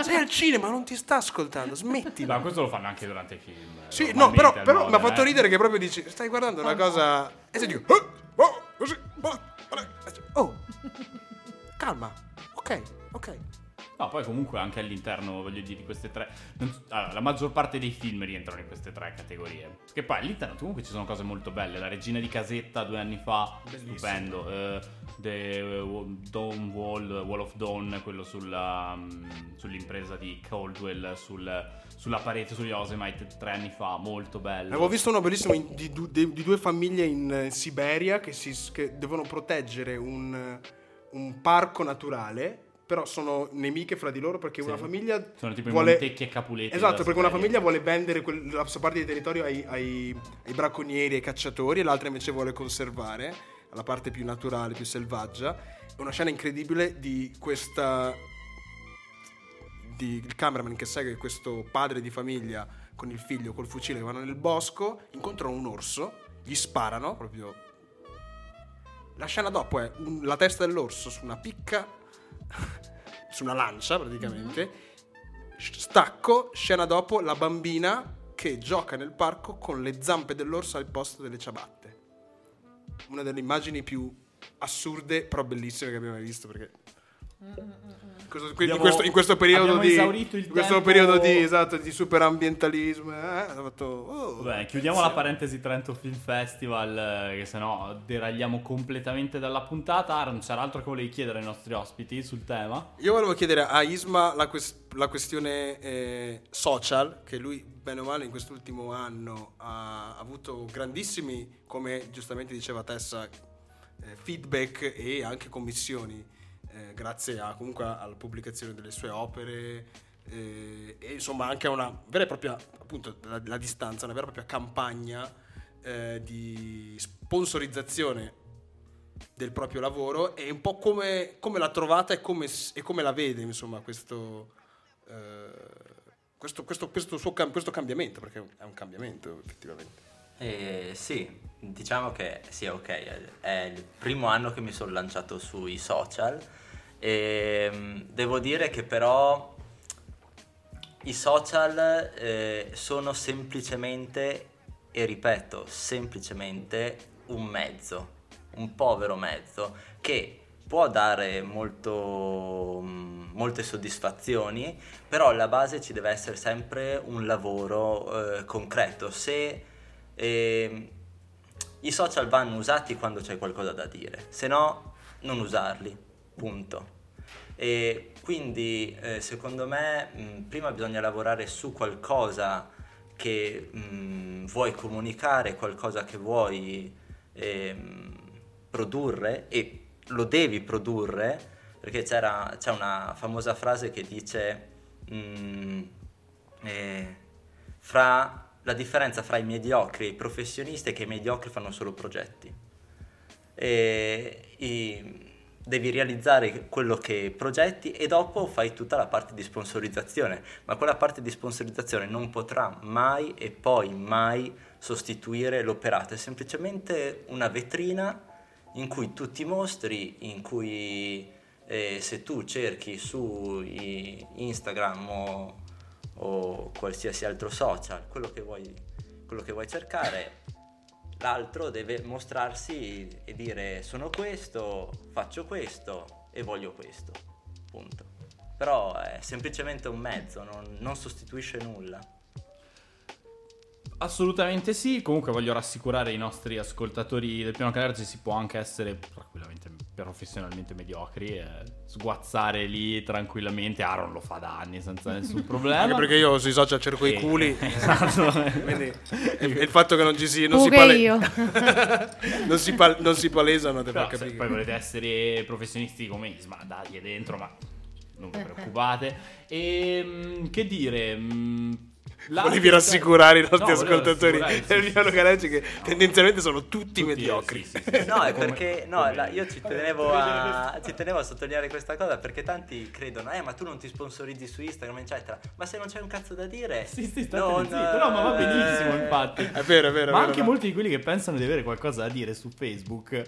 Sei al cinema, non ti sta ascoltando, smettila. Ma questo lo fanno anche durante i film. Sì, no, però, però mi ha fatto eh. ridere che proprio dici, stai guardando una cosa... E se dico, "Eh, oh, così, oh, oh, calma, ok, ok. No, poi comunque anche all'interno, voglio dire, di queste tre... allora, la maggior parte dei film rientrano in queste tre categorie. Che poi all'interno comunque ci sono cose molto belle. La Regina di Casetta due anni fa, stupendo. eh, The eh, Dawn Wall, Wall of Dawn, quello sulla, mm, sull'impresa di Caldwell, sul- sulla parete, sugli Yosemite tre anni fa, molto bello. Avevo visto uno bellissimo in- di, di- di due famiglie in eh, Siberia che, si, che devono proteggere un, un parco naturale, però sono nemiche fra di loro perché una famiglia Sono tipo vuole... Montecchi e Capuleti. Esatto, perché una famiglia vuole vendere quel- la sua parte di territorio ai, ai- ai bracconieri, ai cacciatori, e l'altra invece vuole conservare la parte più naturale, più selvaggia. È una scena incredibile di questa. di il cameraman che segue questo padre di famiglia con il figlio col fucile che vanno nel bosco, incontrano un orso, gli sparano proprio. La scena dopo è un- la testa dell'orso su una picca, su una lancia praticamente. Stacco, scena dopo, la bambina che gioca nel parco con le zampe dell'orso al posto delle ciabatte. Una delle immagini più assurde, però bellissime che abbiamo mai visto perché... Questo- quindi in, Abbiamo- questo, in questo periodo abbiamo di esaurito il in questo tempo- periodo di, esatto, di superambientalismo eh, fatto, oh, Vabbè, chiudiamo la parentesi Trento Film Festival, eh, che sennò deragliamo completamente dalla puntata. Aaron, c'era altro che volevi chiedere ai nostri ospiti sul tema? Io volevo chiedere a Isma la, ques- la questione eh, social, che lui bene o male in quest'ultimo anno ha avuto grandissimi, come giustamente diceva Tessa, eh, feedback e anche commissioni, grazie a, comunque alla pubblicazione delle sue opere eh, e insomma anche a una vera e propria, appunto, la, la distanza, una vera e propria campagna eh, di sponsorizzazione del proprio lavoro e un po' come, come l'ha trovata e come, e come la vede, insomma, questo, eh, questo, questo, questo suo questo cambiamento, perché è un cambiamento effettivamente. Eh, sì, diciamo che sì, ok, è il primo anno che mi sono lanciato sui social e mm, devo dire che però i social eh, sono semplicemente, e ripeto, semplicemente un mezzo, un povero mezzo che può dare molto, mm, molte soddisfazioni, però alla base ci deve essere sempre un lavoro eh, concreto. Se ehm, i social vanno usati quando c'è qualcosa da dire, se no non usarli, punto. E quindi eh, secondo me mh, prima bisogna lavorare su qualcosa che mh, vuoi comunicare, qualcosa che vuoi ehm, produrre e lo devi produrre perché c'è una famosa frase che dice mh, eh, fra la differenza fra i mediocri e i professionisti è che i mediocri fanno solo progetti e i- devi realizzare quello che progetti e dopo fai tutta la parte di sponsorizzazione, ma quella parte di sponsorizzazione non potrà mai e poi mai sostituire l'operato, è semplicemente una vetrina in cui tu ti mostri, in cui eh, se tu cerchi su Instagram o, o qualsiasi altro social, quello che vuoi, quello che vuoi cercare, l'altro deve mostrarsi e dire sono questo, faccio questo e voglio questo. Punto. Però è semplicemente un mezzo, non, non sostituisce nulla. Assolutamente sì, comunque voglio rassicurare i nostri ascoltatori del piano Calergi, si può anche essere tranquillamente professionalmente mediocri e sguazzare lì tranquillamente. Aaron lo fa da anni senza nessun problema. Anche perché io sui social cerco i E- culi. Esatto. Quindi e, il fatto che non ci si, non si, Pure pale- io. non si, pal- non si palesano Però se poi volete essere professionisti come Isma, dagli dentro, ma non vi preoccupate. E che dire... Volevi rassicurare i nostri No, ascoltatori del sì, piano sì. che No. tendenzialmente sono tutti, Tutti, mediocri. sì, sì, sì. No, è perché no, la- io ci tenevo, a, ci tenevo a sottolineare questa cosa perché tanti credono, eh, ma tu non ti sponsorizzi su Instagram, eccetera. Ma se non c'è un cazzo da dire, Sì, sì, non, zitto. No, ma va benissimo, eh, infatti. È vero, è vero. è Ma vero, anche no. molti di quelli che pensano di avere qualcosa da dire su Facebook.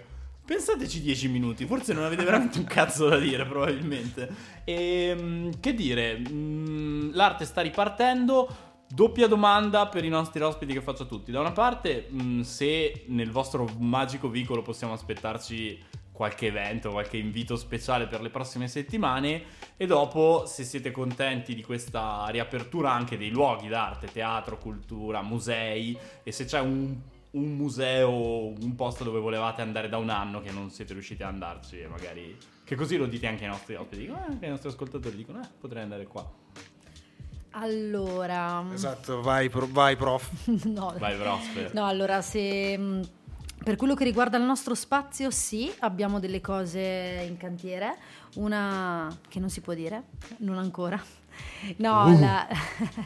Pensateci 10 minuti, forse non avete veramente un cazzo da dire, probabilmente. E che dire, mm, l'arte sta ripartendo. Doppia domanda per i nostri ospiti che faccio a tutti. Da una parte, mm, se nel vostro magico vicolo possiamo aspettarci qualche evento, qualche invito speciale per le prossime settimane e dopo se siete contenti di questa riapertura anche dei luoghi d'arte, teatro, cultura, musei e se c'è un, un museo, un posto dove volevate andare da un anno che non siete riusciti ad andarci e magari che così lo dite anche ai nostri ospiti, dicono, eh, ai nostri ascoltatori dicono eh, potrei andare qua. Allora, Esatto, vai, pro- vai prof. no, Vai Prosper. No, allora se mh, per quello che riguarda il nostro spazio, sì, abbiamo delle cose in cantiere. Una che non si può dire, non ancora. No, la-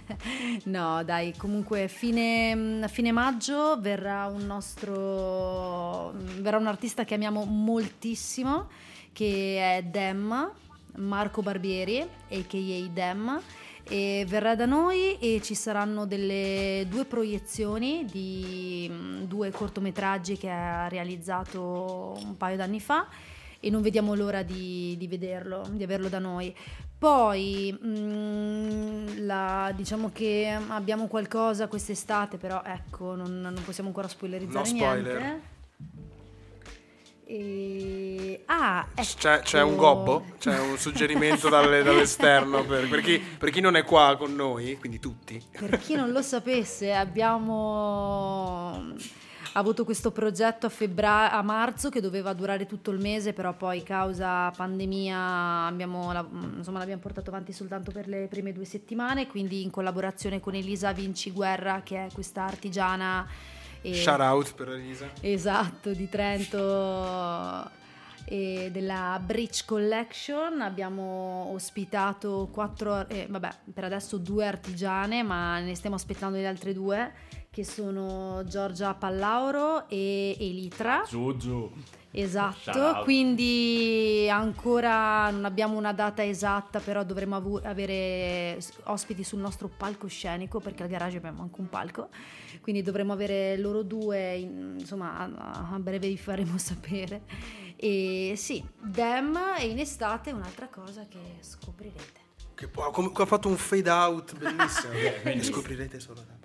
no, dai, comunque fine, mh, fine maggio verrà un nostro verrà un artista che amiamo moltissimo che è Dem, Marco Barbieri, a.k.a. Dem e verrà da noi e ci saranno delle due proiezioni di mh, due cortometraggi che ha realizzato un paio d'anni fa e non vediamo l'ora di, di vederlo, di averlo da noi. Poi mh, la- diciamo che abbiamo qualcosa quest'estate, però ecco, non, non possiamo ancora spoilerizzare No spoiler. niente. E... Ah, ecco. C'è, c'è un gobbo? C'è un suggerimento dalle- dall'esterno per, per chi, per chi non è qua con noi, quindi tutti. Per chi non lo sapesse, abbiamo avuto questo progetto a, febbra- a marzo che doveva durare tutto il mese, però poi causa pandemia abbiamo, la- insomma, l'abbiamo portato avanti soltanto per le prime due settimane, quindi in collaborazione con Elisa Vinci Guerra, che è questa artigiana. E- Shout out per Elisa. Esatto, di Trento e della Bridge Collection. Abbiamo ospitato quattro, eh, vabbè, per adesso due artigiane, ma ne stiamo aspettando le altre due, che sono Giorgia Pallauro e Elitra. Shout Esatto, quindi ancora non abbiamo una data esatta, però dovremo avu- avere ospiti sul nostro palcoscenico perché al garage abbiamo anche un palco, quindi dovremo avere loro due, in- insomma a, breve vi faremo sapere. E sì, Dem e in estate un'altra cosa che scoprirete. Che ha fatto un fade out bellissimo. che quindi- scoprirete solo da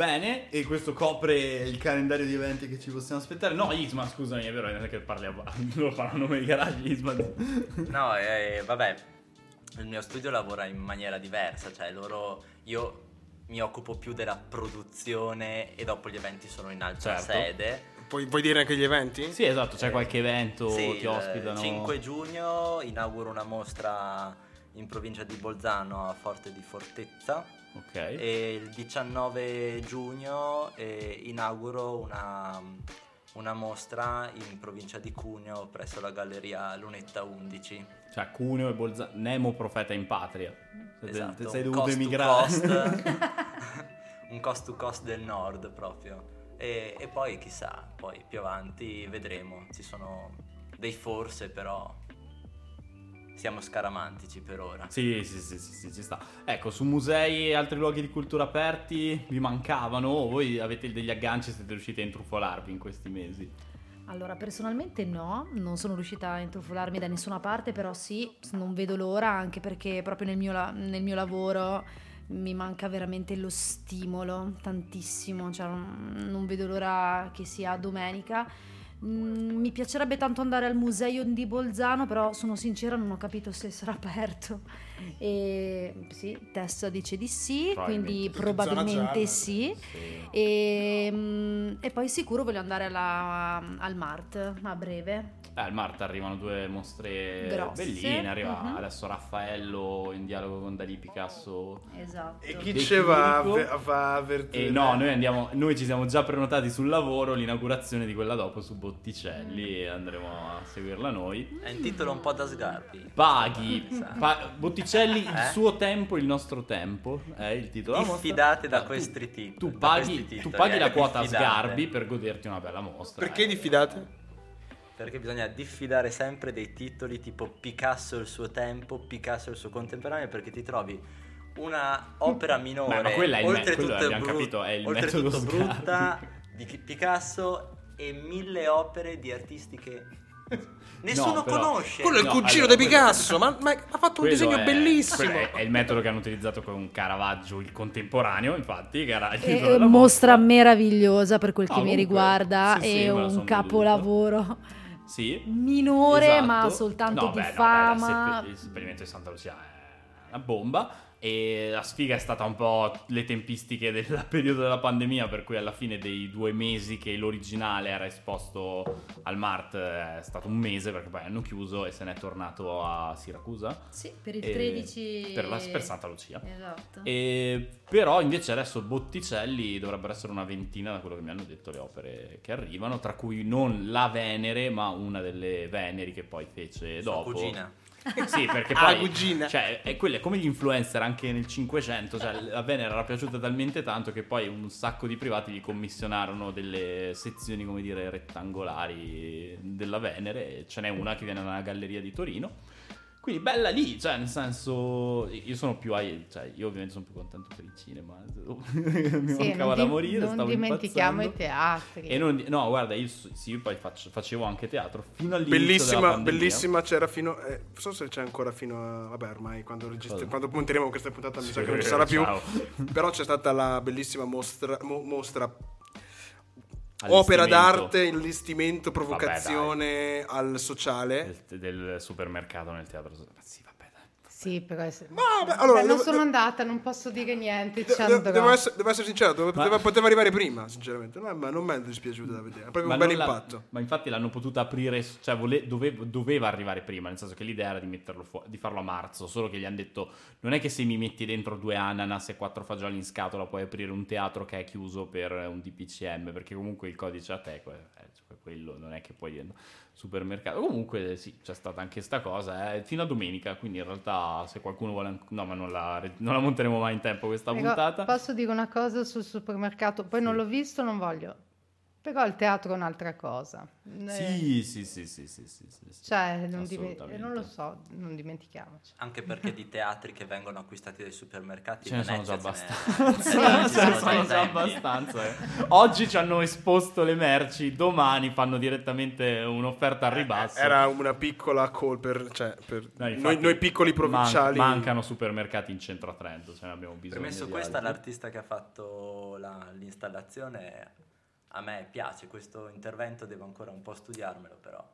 Bene, e questo copre il calendario di eventi che ci possiamo aspettare. No, Isma, scusami, è vero, non è che parliamo. Lo fanno a nome di garage, Isma. No, eh, vabbè, il mio studio lavora in maniera diversa, cioè loro, io mi occupo più della produzione e dopo gli eventi sono in altra Certo. sede. Puoi, puoi dire anche gli eventi? Sì, esatto, c'è qualche evento, Sì, ti il ospitano. 5 giugno inauguro una mostra in provincia di Bolzano a Forte di Fortezza Ok. e il 19 giugno eh, inauguro una, una mostra in provincia di Cuneo presso la galleria Lunetta 11. Cioè, Cuneo e Bolzano. Nemo profeta in patria. Esatto, Sei dovuto cost emigrare. cost. un cost to cost del nord proprio. E, e poi chissà, poi più avanti vedremo. Ci sono dei forse, però siamo scaramantici per ora. Sì, sì, sì, sì, sì, ci sta. Ecco, su musei e altri luoghi di cultura aperti vi mancavano o voi avete degli agganci e siete riusciti a intrufolarvi in questi mesi? Allora, personalmente no, non sono riuscita a intrufolarmi da nessuna parte, però sì, non vedo l'ora, anche perché proprio nel mio, la- nel mio lavoro mi manca veramente lo stimolo, tantissimo, cioè non, non vedo l'ora che sia domenica. Mm, mi piacerebbe tanto andare al museo di Bolzano, però sono sincera, non ho capito se sarà aperto. E sì, Tessa dice di sì, quindi Probabilmente. gialla. sì. E, mm, e poi sicuro voglio andare alla- al Mart a breve. Eh, al Mart arrivano due mostre Grosse. belline, arriva Mhm. adesso Raffaello in dialogo con Dalì Picasso. Esatto. E chi ce va a, chimico. ve- va a vertere? E no, noi andiamo, noi ci siamo già prenotati sul lavoro, l'inaugurazione di quella dopo su Botticelli e andremo a seguirla noi. È un titolo un po' da sgarbi. Paghi, pa- Botticelli, il Eh? suo tempo, il nostro tempo, è il titolo. Diffidate da questi titoli. Tu paghi, tu paghi eh, la quota diffidate. Sgarbi per goderti una bella mostra. Perché eh. diffidate? Perché bisogna diffidare sempre dei titoli tipo Picasso il suo tempo, Picasso il suo contemporaneo, perché ti trovi una opera minore, Beh, ma quella è il me- oltretutto quello abbiamo bru- capito, è il oltretutto brutta di Picasso e mille opere di artisti che nessuno però- conosce. Quello è il No, cugino allora, di quello- Picasso, ma, ma ha fatto un disegno è- bellissimo. È, è il metodo che hanno utilizzato con Caravaggio, il contemporaneo, infatti, che era il È titolo della mostra meravigliosa per quel No, che mi comunque, riguarda, sì, sì, è un capolavoro Sì. minore Esatto. ma soltanto No, di beh, no, beh, fama. il seppellimento di Santa Lucia è una bomba. E la sfiga è stata un po' le tempistiche del periodo della pandemia, per cui alla fine dei due mesi che l'originale era esposto al Mart è stato un mese, perché poi hanno chiuso e se n'è tornato a Siracusa. Sì, per il E- 13 per, la, per Santa Lucia. Esatto. E, però invece adesso Botticelli dovrebbero essere una ventina da quello che mi hanno detto le opere che arrivano, tra cui non la Venere, ma una delle Veneri che poi fece Sua dopo. cugina. Sì, perché Ah, poi cugina. cioè, è, quelle, come gli influencer anche nel 500, cioè, la Venere era piaciuta talmente tanto che poi un sacco di privati gli commissionarono delle sezioni, come dire, rettangolari della Venere ce n'è una che viene dalla galleria di Torino. Quindi bella lì, cioè nel senso io sono più ai, cioè io ovviamente sono più contento per il cinema. Mi Sì, mancava da morire, non stavo dimentichiamo i impazzendo. teatri. E non, no, guarda, io sì, io poi faccio- facevo anche teatro fino all'inizio Bellissima, bellissima, c'era fino. Eh, non so se c'è ancora fino a. Vabbè, ormai quando, registri- quando monteremo questa puntata mi sa Sì, che non ci sarà più. ciao. Però c'è stata la bellissima mostra. mo- mostra opera d'arte, allestimento, Vabbè, provocazione al sociale. del, del supermercato nel teatro. Sì, vabbè. Sì, però è... Vabbè, allora, Beh, non devo- sono devo- andata, non posso dire niente. De- de- devo, essere, devo essere sincero, dove- Ma- poteva, poteva arrivare prima, sinceramente. No, ma non mi è dispiaciuta da vedere. Ha proprio un bel la- impatto. ma infatti l'hanno potuta aprire, cioè vole- dove- doveva arrivare prima, nel senso che l'idea era di, metterlo fu- di farlo a marzo, solo che gli hanno detto non è che se mi metti dentro due ananas e quattro fagioli in scatola puoi aprire un teatro che è chiuso per un DPCM, perché comunque il codice Ateco è, è cioè, quello, non è che poi è supermercato. Comunque sì, c'è stata anche sta cosa, eh, fino a domenica, quindi in realtà se qualcuno vuole... No, ma non la, non la monteremo mai in tempo questa Però puntata. Posso dire una cosa sul supermercato? Poi non l'ho visto, non voglio. Però il teatro è un'altra cosa. Eh, Sì, sì, sì, sì, sì, sì, sì, sì. Cioè, non, dime- non lo so, non dimentichiamoci. Anche perché di teatri che vengono acquistati dai supermercati Ce ne sono già abbastanza. eh, Ce ne sono già abbastanza. eh. Oggi ci hanno esposto le merci, domani fanno direttamente un'offerta al ribasso. Era una piccola call per, cioè, per No, noi, infatti, noi piccoli man- provinciali. mancano supermercati in centro a Trento, ce ne abbiamo bisogno. Premesso questa, altri. l'artista che ha fatto la- l'installazione a me piace, questo intervento devo ancora un po' studiarmelo però.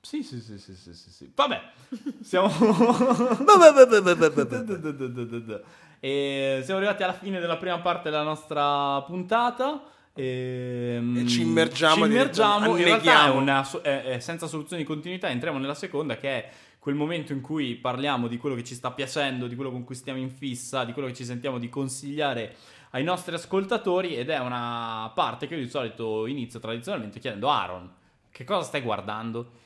Sì, sì, sì, sì, sì, sì, sì. Vabbè, siamo... e siamo arrivati alla fine della prima parte della nostra puntata. E, E ci immergiamo ci immergiamo. In realtà è una, so- è- è senza soluzione di continuità. Entriamo nella seconda, che è quel momento in cui parliamo di quello che ci sta piacendo, di quello con cui stiamo in fissa, di quello che ci sentiamo di consigliare ai nostri ascoltatori. Ed è una parte che io di solito inizio tradizionalmente chiedendo Aaron. Che cosa stai guardando?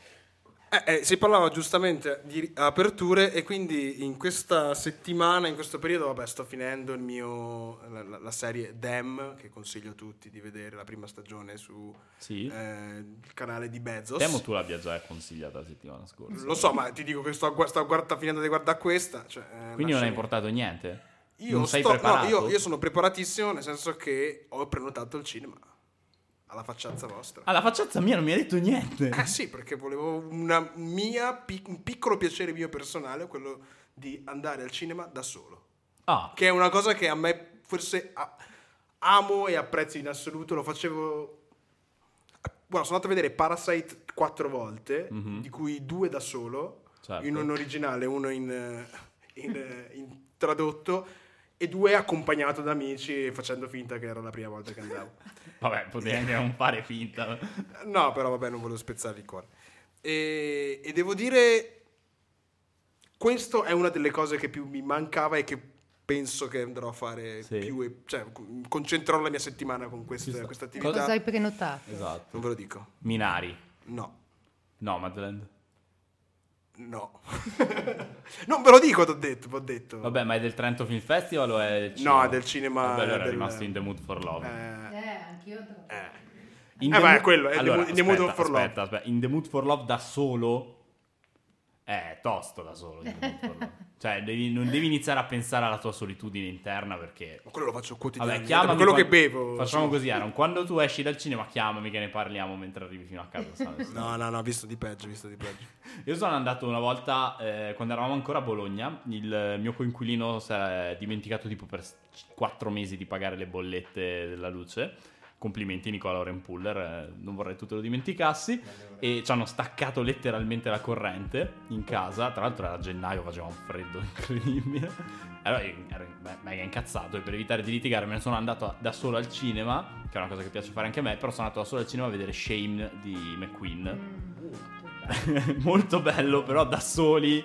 Eh, eh, si parlava giustamente di aperture e quindi in questa settimana, in questo periodo, vabbè, sto finendo il mio, la, la- serie Dem, che consiglio a tutti di vedere la prima stagione sul Sì. canale di Bezos. Temo tu l'abbia già consigliata la settimana scorsa. Lo so, ma ti dico che sto, sto guarda- finendo di guardare questa. Cioè, eh, Quindi non hai portato niente? Io, non sei sto- no, preparato? io, io sono preparatissimo, nel senso che ho prenotato il cinema alla facciazza vostra. Ah, la facciazza mia non mi ha detto niente. Eh sì, perché volevo una mia, un piccolo piacere mio personale, quello di andare al cinema da solo. Ah, Che è una cosa che a me forse amo e apprezzo in assoluto. Lo facevo. Guarda, sono andato a vedere Parasite quattro volte, di cui due da solo, Certo. in un originale, uno in, in, in tradotto. E due accompagnato da amici facendo finta che era la prima volta che andavo. Vabbè, potevi anche non fare finta. No, però vabbè, non volevo spezzare il cuore. E, e devo dire, questo è una delle cose che più mi mancava e che penso che andrò a fare Sì. più, e- cioè concentrerò la mia settimana con questa, questa attività. Cosa hai prenotato? Esatto. Non ve lo dico. Minari. No. No, Madeleine. No. non ve lo dico, t'ho detto, t'ho detto. Vabbè, ma è del Trento Film Festival o è del No, cinema? è del cinema, Vabbè, allora del- è rimasto in The Mood for Love. Eh, Eh, anch'io eh. In Eh, The beh, Mo- quello, è allora, Mood- The Mood aspetta, for Love. aspetta, aspetta. In The Mood for Love da solo è tosto da solo. cioè, devi- non devi iniziare a pensare alla tua solitudine interna perché... Ma quello lo faccio Vabbè, quotidianamente. per quello quando- che bevo. Facciamo sì. così, Aaron. Quando tu esci dal cinema, chiamami che ne parliamo mentre arrivi fino a casa. No, no, no, visto di peggio, visto di peggio. Io sono andato una volta, eh, quando eravamo ancora a Bologna, il mio coinquilino si è dimenticato tipo per 4 mesi di pagare le bollette della luce. Complimenti Nicola Orenpuller, eh, non vorrei tu te lo dimenticassi. E ci hanno staccato letteralmente la corrente in casa. Tra l'altro era gennaio, faceva un freddo incredibile. Allora io ero me- mega incazzato e per evitare di litigare me ne sono andato da solo al cinema, che è una cosa che piace fare anche a me, però sono andato da solo al cinema a vedere Shame di McQueen. molto bello, però da soli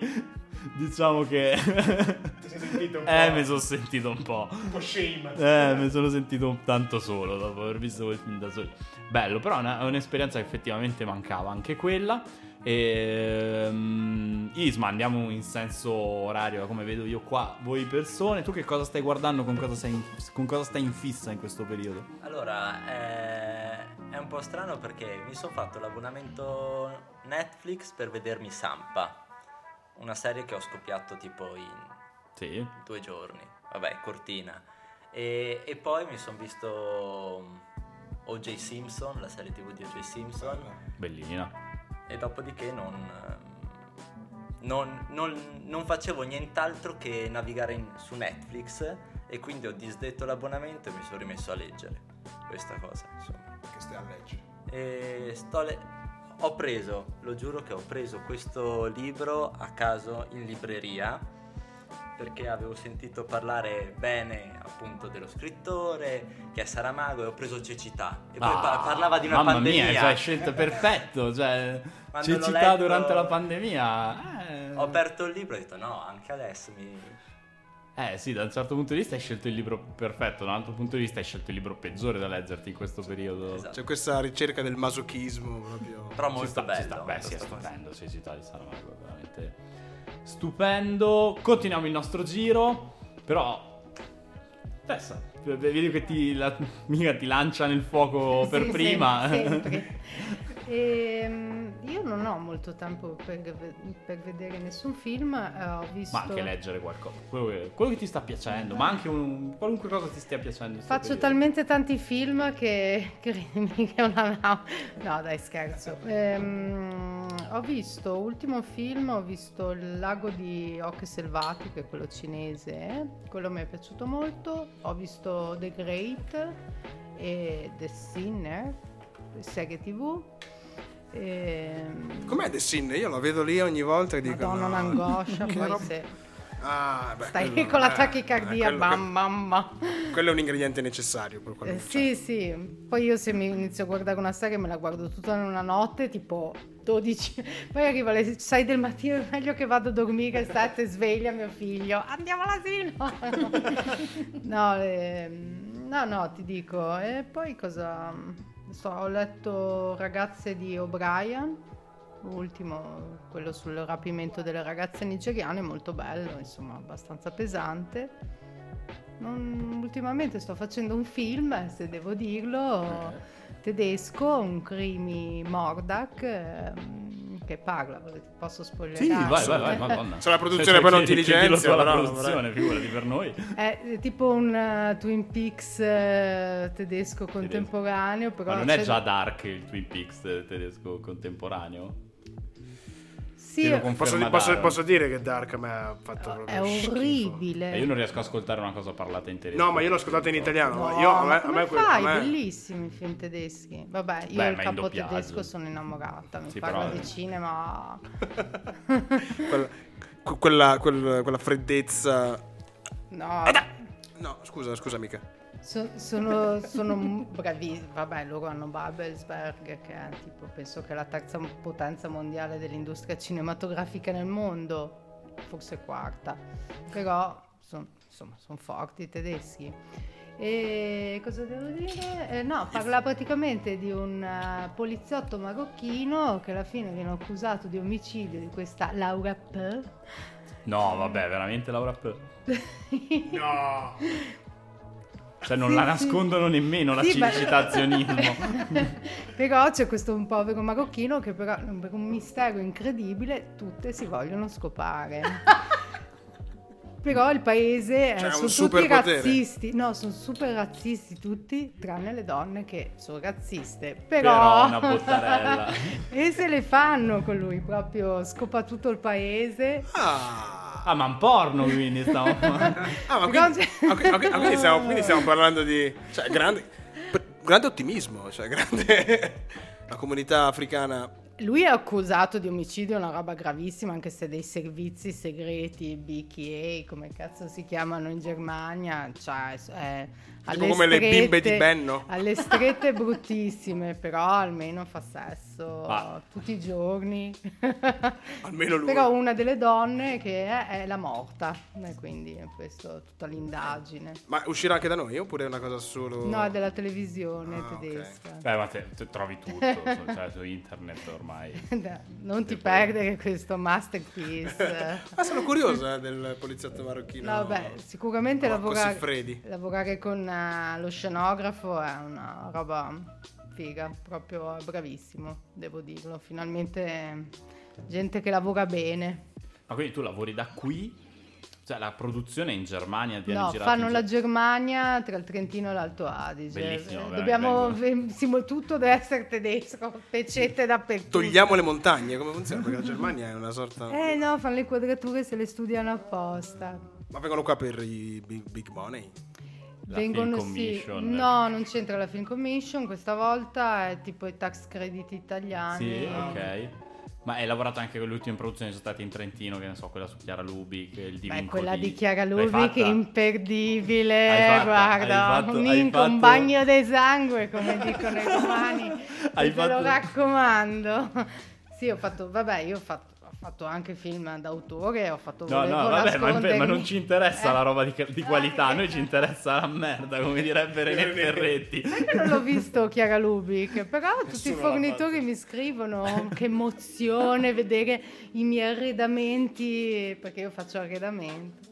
diciamo che Ti sei sentito un eh po'? mi sono sentito un po'. Un po' shame. Eh, mi sono sentito un tanto solo dopo aver visto quel film da soli. Bello, però è un'esperienza che effettivamente mancava anche quella. E, mm, Isma, andiamo in senso orario, come vedo io qua. Voi persone, tu che cosa stai guardando? Con cosa stai in, con cosa stai in fissa in questo periodo? Allora, eh, è un po' strano perché mi sono fatto l'abbonamento Netflix per vedermi Sampa, una serie che ho scoppiato tipo in Sì. due giorni, vabbè, cortina. E, e poi mi sono visto O.J. Simpson, la serie tv di O.J. Simpson, Bellina. e dopodiché non, ehm, non, non- non facevo nient'altro che navigare in- su Netflix e quindi ho disdetto l'abbonamento e mi sono rimesso a leggere questa cosa, insomma. Che stai a leggere. E sto le- ho preso, lo giuro che ho preso questo libro a caso in libreria perché avevo sentito parlare bene appunto dello scrittore che è Saramago e ho preso Cecità e poi Ah, pa- parlava di una mamma pandemia. mia, cioè, hai scelto perfetto. Cioè, Quando cecità letto- durante la pandemia. Eh. Ho aperto il libro e ho detto no, anche adesso mi... Eh sì, da un certo punto di vista hai scelto il libro perfetto, da un altro punto di vista hai scelto il libro peggiore da leggerti in questo periodo. Esatto. C'è questa ricerca del masochismo proprio. Però molto sta, bello. sta. Beh, molto sì, è stupendo. sì, città di Saramago, veramente stupendo. Continuiamo il nostro giro, però Tessa, vedi che ti, la, mica ti lancia nel fuoco per Sì, prima. sem- sempre. Ehm, io non ho molto tempo per, per vedere nessun film, eh, ho visto... Ma anche leggere qualcosa, quello che, quello che ti sta piacendo, ma anche un- qualunque cosa ti stia piacendo. Faccio talmente tanti film che credimi che una no, no dai scherzo. Ehm, ho visto, ultimo film, ho visto Il lago di Ocche Selvatiche, quello cinese, quello mi è piaciuto molto. Ho visto The Great e The Sinner, serie tv. Ehm, Com'è The Sin? Io lo vedo lì ogni volta e dico. Madonna, no, un'angoscia, poi roba- se Ah, beh, stai quello- con la eh, tachicardia, eh, quello- bam bam bam. Quello è un ingrediente necessario per Eh, sì, sì. Poi io se mi inizio a guardare una serie me la guardo tutta in una notte, tipo 12. Poi arriva alle 6 del mattino, è meglio che vado a dormire, state sveglia mio figlio. Andiamo all'asilo. no, ehm, no, no, ti dico. E poi cosa... so, ho letto Ragazze di O'Brien, l'ultimo, quello sul rapimento delle ragazze nigeriane, molto bello, insomma, abbastanza pesante. Non- ultimamente sto facendo un film, se devo dirlo, tedesco, un crimi Mordak, ehm, che parla, posso spoilerare? Sì, vai, vai, vai, madonna. Se la produzione poi non ti Chiedilo tu licenzia, alla però, produzione, figurati per noi. È tipo un eh, Twin Peaks eh, tedesco contemporaneo, però Ma non è c'è- già Dark il Twin Peaks tedesco contemporaneo? Sì, Posso, posso- posso dire che Dark me ha fatto proprio è schifo. orribile. E io non riesco a ascoltare una cosa parlata in tedesco. No, ma io l'ho ascoltato in italiano. No, ma io, a me, ma a come me fai? a me- Bellissimi i film tedeschi. Vabbè, io Beh, il doppiaggio. tedesco sono innamorata. Mi Sì, parla però- di cinema. quella, quella, quel- quella freddezza. No, No, scusa, scusa mica. So- sono, sono bravi, vabbè, loro hanno Babelsberg, che è tipo, penso che è la terza potenza mondiale dell'industria cinematografica nel mondo, forse quarta, però son- insomma sono forti i tedeschi. E cosa devo dire? Eh, no, parla praticamente di un eh, poliziotto marocchino che alla fine viene accusato di omicidio di questa Laura P. No, vabbè, veramente Laura P. No! Cioè, non Sì, la sì. nascondono nemmeno la Sì, ma- citazionismo. però c'è questo un povero marocchino che però per un mistero incredibile tutte si vogliono scopare. però il paese Cioè, sono tutti razzisti, no, sono super razzisti tutti, tranne le donne che sono razziste. Però Però, una bottarella. e se le fanno con lui, proprio scopa tutto il paese. Ah! Ah, ma un porno quindi stiamo... Ah, ma quindi, ok, ok, quindi stiamo, quindi stiamo parlando di cioè, grande, grande ottimismo, cioè grande la comunità africana. Lui è accusato di omicidio, una roba gravissima, anche se dei servizi segreti, BKA, come cazzo si chiamano in Germania, cioè è alle come le bimbe di strette- Benno. Alle strette bruttissime, però almeno fa sesso Ah. tutti i giorni. Almeno lui. Però una delle donne che è, è la morta, e quindi è questo tutta l'indagine. Ma uscirà anche da noi oppure è una cosa solo No, è della televisione Ah, tedesca. Beh, ma te, te trovi tutto, su, cioè, su internet ormai. Non ti perdere questo masterpiece. Ah, sono curiosa del poliziotto marocchino. No, beh, sicuramente lavorare, lavorare con eh, lo scenografo è una roba figa, proprio bravissimo, devo dirlo. Finalmente gente che lavora bene. Ma quindi tu lavori da qui? Cioè, la produzione è in Germania viene No, fanno in la Ge- Germania tra il Trentino e l'Alto Adige. Bellissimo, Eh, Dobbiamo, vengono. tutto deve essere tedesco, pecette dappertutto. Togliamo le montagne, come funziona? Perché la Germania è una sorta Eh no, fanno le quadrature se le studiano apposta. Ma vengono qua per i big, big money. La Vengono Film sì. Commission. No, non c'entra la Film Commission, questa volta è tipo i tax credit italiani. Sì, ok. Ma hai lavorato anche con le ultime produzioni che sono state in Trentino, che ne so, quella su Chiara Lubic, il Beh, quella di di Chiara Lubic è imperdibile, fatta- guarda, hai fatto- un, hai un fatto- bagno di sangue, come dicono i romani, Hai te lo fatto- raccomando. Sì, ho fatto, vabbè, io ho fatto, ho fatto anche film d'autore, ho fatto No, no, vabbè, ma, ma non ci interessa Eh. la roba di, di qualità, a noi ci Eh. interessa la merda, come direbbe René Ferretti. Non l'ho visto Chiara Lubic, però tutti i Nessuno l'ha fornitori mi scrivono che emozione vedere i miei arredamenti, perché io faccio arredamenti.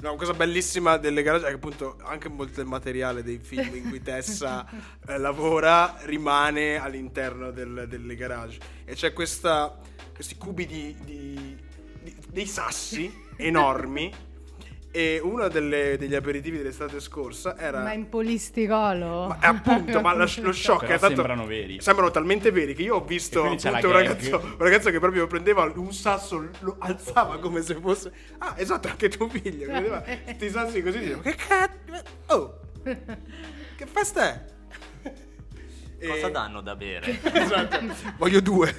No, una cosa bellissima delle garage è che appunto anche molto del materiale dei film in cui Tessa eh, lavora rimane all'interno del- delle garage. E c'è questa, questi cubi di, di- di- dei sassi enormi. E uno delle- degli aperitivi dell'estate scorsa era... Ma in polistirolo? Ma, eh, appunto, ma lo, lo shock Però è stato... sembrano veri. Sembrano talmente veri che io ho visto appunto un la ragazzo, un ragazzo che proprio prendeva un sasso, lo alzava come se fosse... Ah, esatto, anche tuo figlio. che Prendeva questi sassi così dicevo, che cazzo... Oh, che festa è? E- Cosa danno da bere? Esatto, voglio due.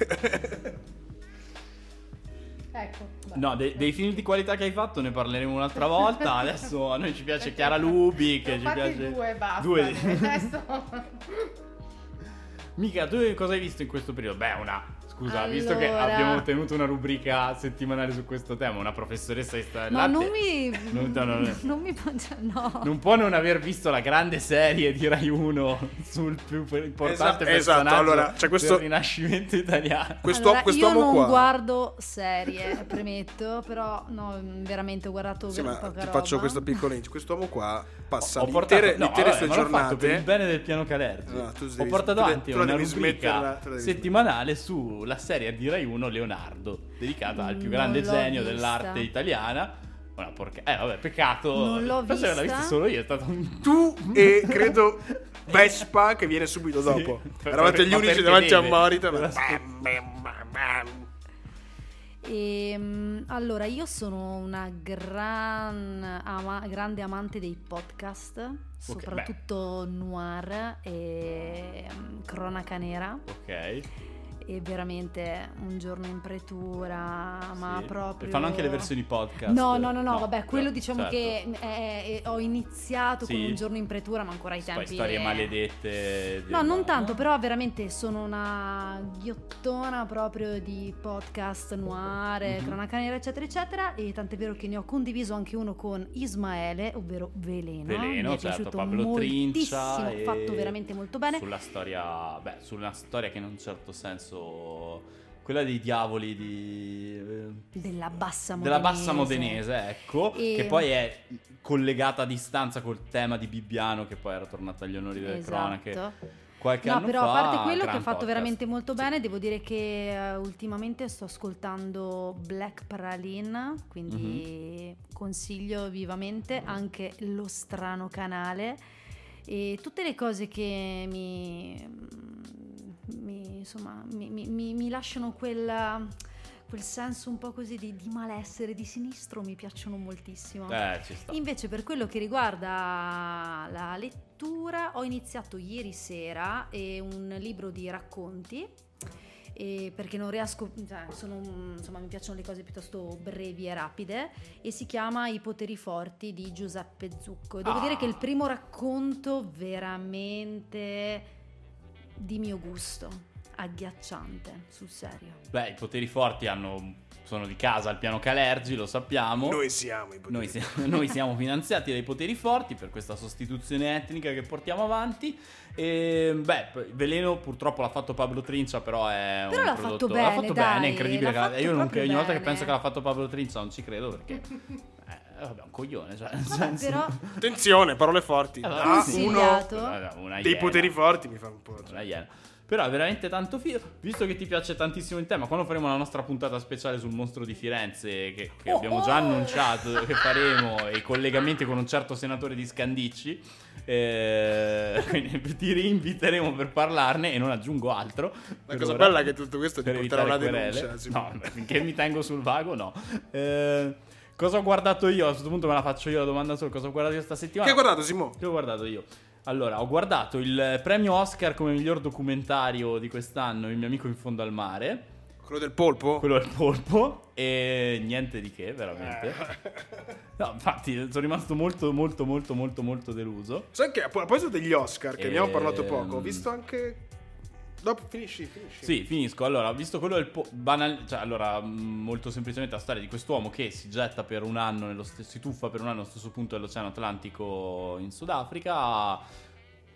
Ecco. vai. No, de- dei film di qualità che hai fatto ne parleremo un'altra volta. Adesso a noi ci piace Chiara Lubic, Ne ho ci piace... due, basta. Due. Adesso... Mica, tu cosa hai visto in questo periodo? Beh, una... Scusa, visto che Allora- abbiamo tenuto una rubrica settimanale su questo tema, una professoressa di storia del No, latte non mi... Non- no, no, no. non mi... No. non può non aver visto la grande serie di Rai 1 sul più importante Esatto, esatto, personaggio allora, c'è questo- del rinascimento italiano. Questo, Allora, quest'uomo io non qua... guardo serie, premetto, però no, veramente ho guardato Sì, ma poca ti roba. faccio questo piccolo inch. Quest'uomo qua passa Ho portato, l'intere, no, l'intere vabbè, fatto per il giornate... bene del piano Calergi. No, tu Ho portato avanti una rubrica tu la serie di Rai 1 Leonardo, dedicata al più Non grande genio vista. dell'arte italiana. Una porca... Eh, vabbè, peccato. Non l'ho Forse l'ho vista. vista solo io, è stato un... Tu e credo Vespa che viene subito dopo. per- Eravate gli unici davanti a. Per ma-. Ehm, allora, io sono una gran ama- grande amante dei podcast, soprattutto noir e mm, cronaca nera. Ok. E veramente un giorno in pretura, ma Sì. proprio... E fanno anche le versioni podcast. No, no, no, no, vabbè, quello no, diciamo certo. che eh, eh, ho iniziato con Sì. un giorno in pretura, ma ancora ai tempi... storie eh, maledette. No, non tanto, però veramente sono una ghiottona proprio di podcast noir, Mhm. cronaca nera, eccetera, eccetera. E tant'è vero che ne ho condiviso anche uno con Ismaele, ovvero Veleno. Veleno, Mi è certo, Pablo Trincia. e fatto veramente molto bene. Sulla storia, beh, su una storia che in un certo senso. Quella dei diavoli di. eh, Della bassa modenese. Della bassa modenese, ecco, E- che poi è collegata a distanza col tema di Bibbiano, che poi era tornato agli onori delle Esatto. cronache qualche No, anno però fa. a parte quello che ha fatto podcast. veramente molto Sì. bene, devo dire che eh, ultimamente sto ascoltando Black Praline, quindi Mhm. consiglio vivamente anche lo strano canale e tutte le cose che mi, mi, insomma, mi, mi- mi- lasciano quella- quel senso un po' così di, di malessere, di sinistro, mi piacciono moltissimo. Eh, ci sta. Invece per quello che riguarda la lettura, ho iniziato ieri sera eh, un libro di racconti. perché non riesco, cioè, sono, insomma, mi piacciono le cose piuttosto brevi e rapide. E si chiama I poteri forti di Giuseppe Zucco. Devo Ah. dire che il primo racconto veramente di mio gusto, agghiacciante, sul serio. Beh, i poteri forti hanno, sono di casa al piano Calergi, lo sappiamo. Noi siamo i poteri. Noi, si- noi siamo finanziati dai poteri forti per questa sostituzione etnica che portiamo avanti. E, beh, p- Veleno purtroppo l'ha fatto Pablo Trincia, però è Però un l'ha prodotto... fatto l'ha bene, fatto dai, bene, è incredibile. l'ha che- fatto io non- ogni volta che bene. penso che l'ha fatto Pablo Trincia non ci credo perché... Eh, vabbè, un coglione, cioè, nel Vabbè, senso... però Attenzione, parole forti. Eh, vabbè, Ah, sì. uno Consigliato. Vabbè, una dei iena. poteri forti mi fa un po'. Una iena. Però è veramente tanto figo. Visto che ti piace tantissimo il tema, quando faremo la nostra puntata speciale sul mostro di Firenze, che, che Oh, abbiamo già annunciato che faremo, e i collegamenti con un certo senatore di Scandicci, eh, quindi ti rinviteremo per parlarne e non aggiungo altro. La cosa ora, bella è che tutto questo ti porterà evitare una querele. denuncia. No, finché mi tengo sul vago, no. Eh, cosa ho guardato io? A questo punto me la faccio io la domanda solo. Cosa ho guardato io questa settimana? Che hai guardato, Simo? Che ho guardato io? Allora, ho guardato il premio Oscar come miglior documentario di quest'anno, Il mio amico in fondo al mare. Quello del polpo? Quello del polpo. E niente di che, veramente. No, infatti, sono rimasto molto, molto, molto, molto, molto deluso. Sai che a proposito degli Oscar, che abbiamo Ehm, parlato poco, ho visto anche. Dopo finisci, finisci. Sì, finisco. Allora, ho visto quello del po- banal, cioè, allora, mh, molto semplicemente la storia di quest'uomo che si getta per un anno nello stesso, si tuffa per un anno allo stesso punto dell'Oceano Atlantico in Sudafrica.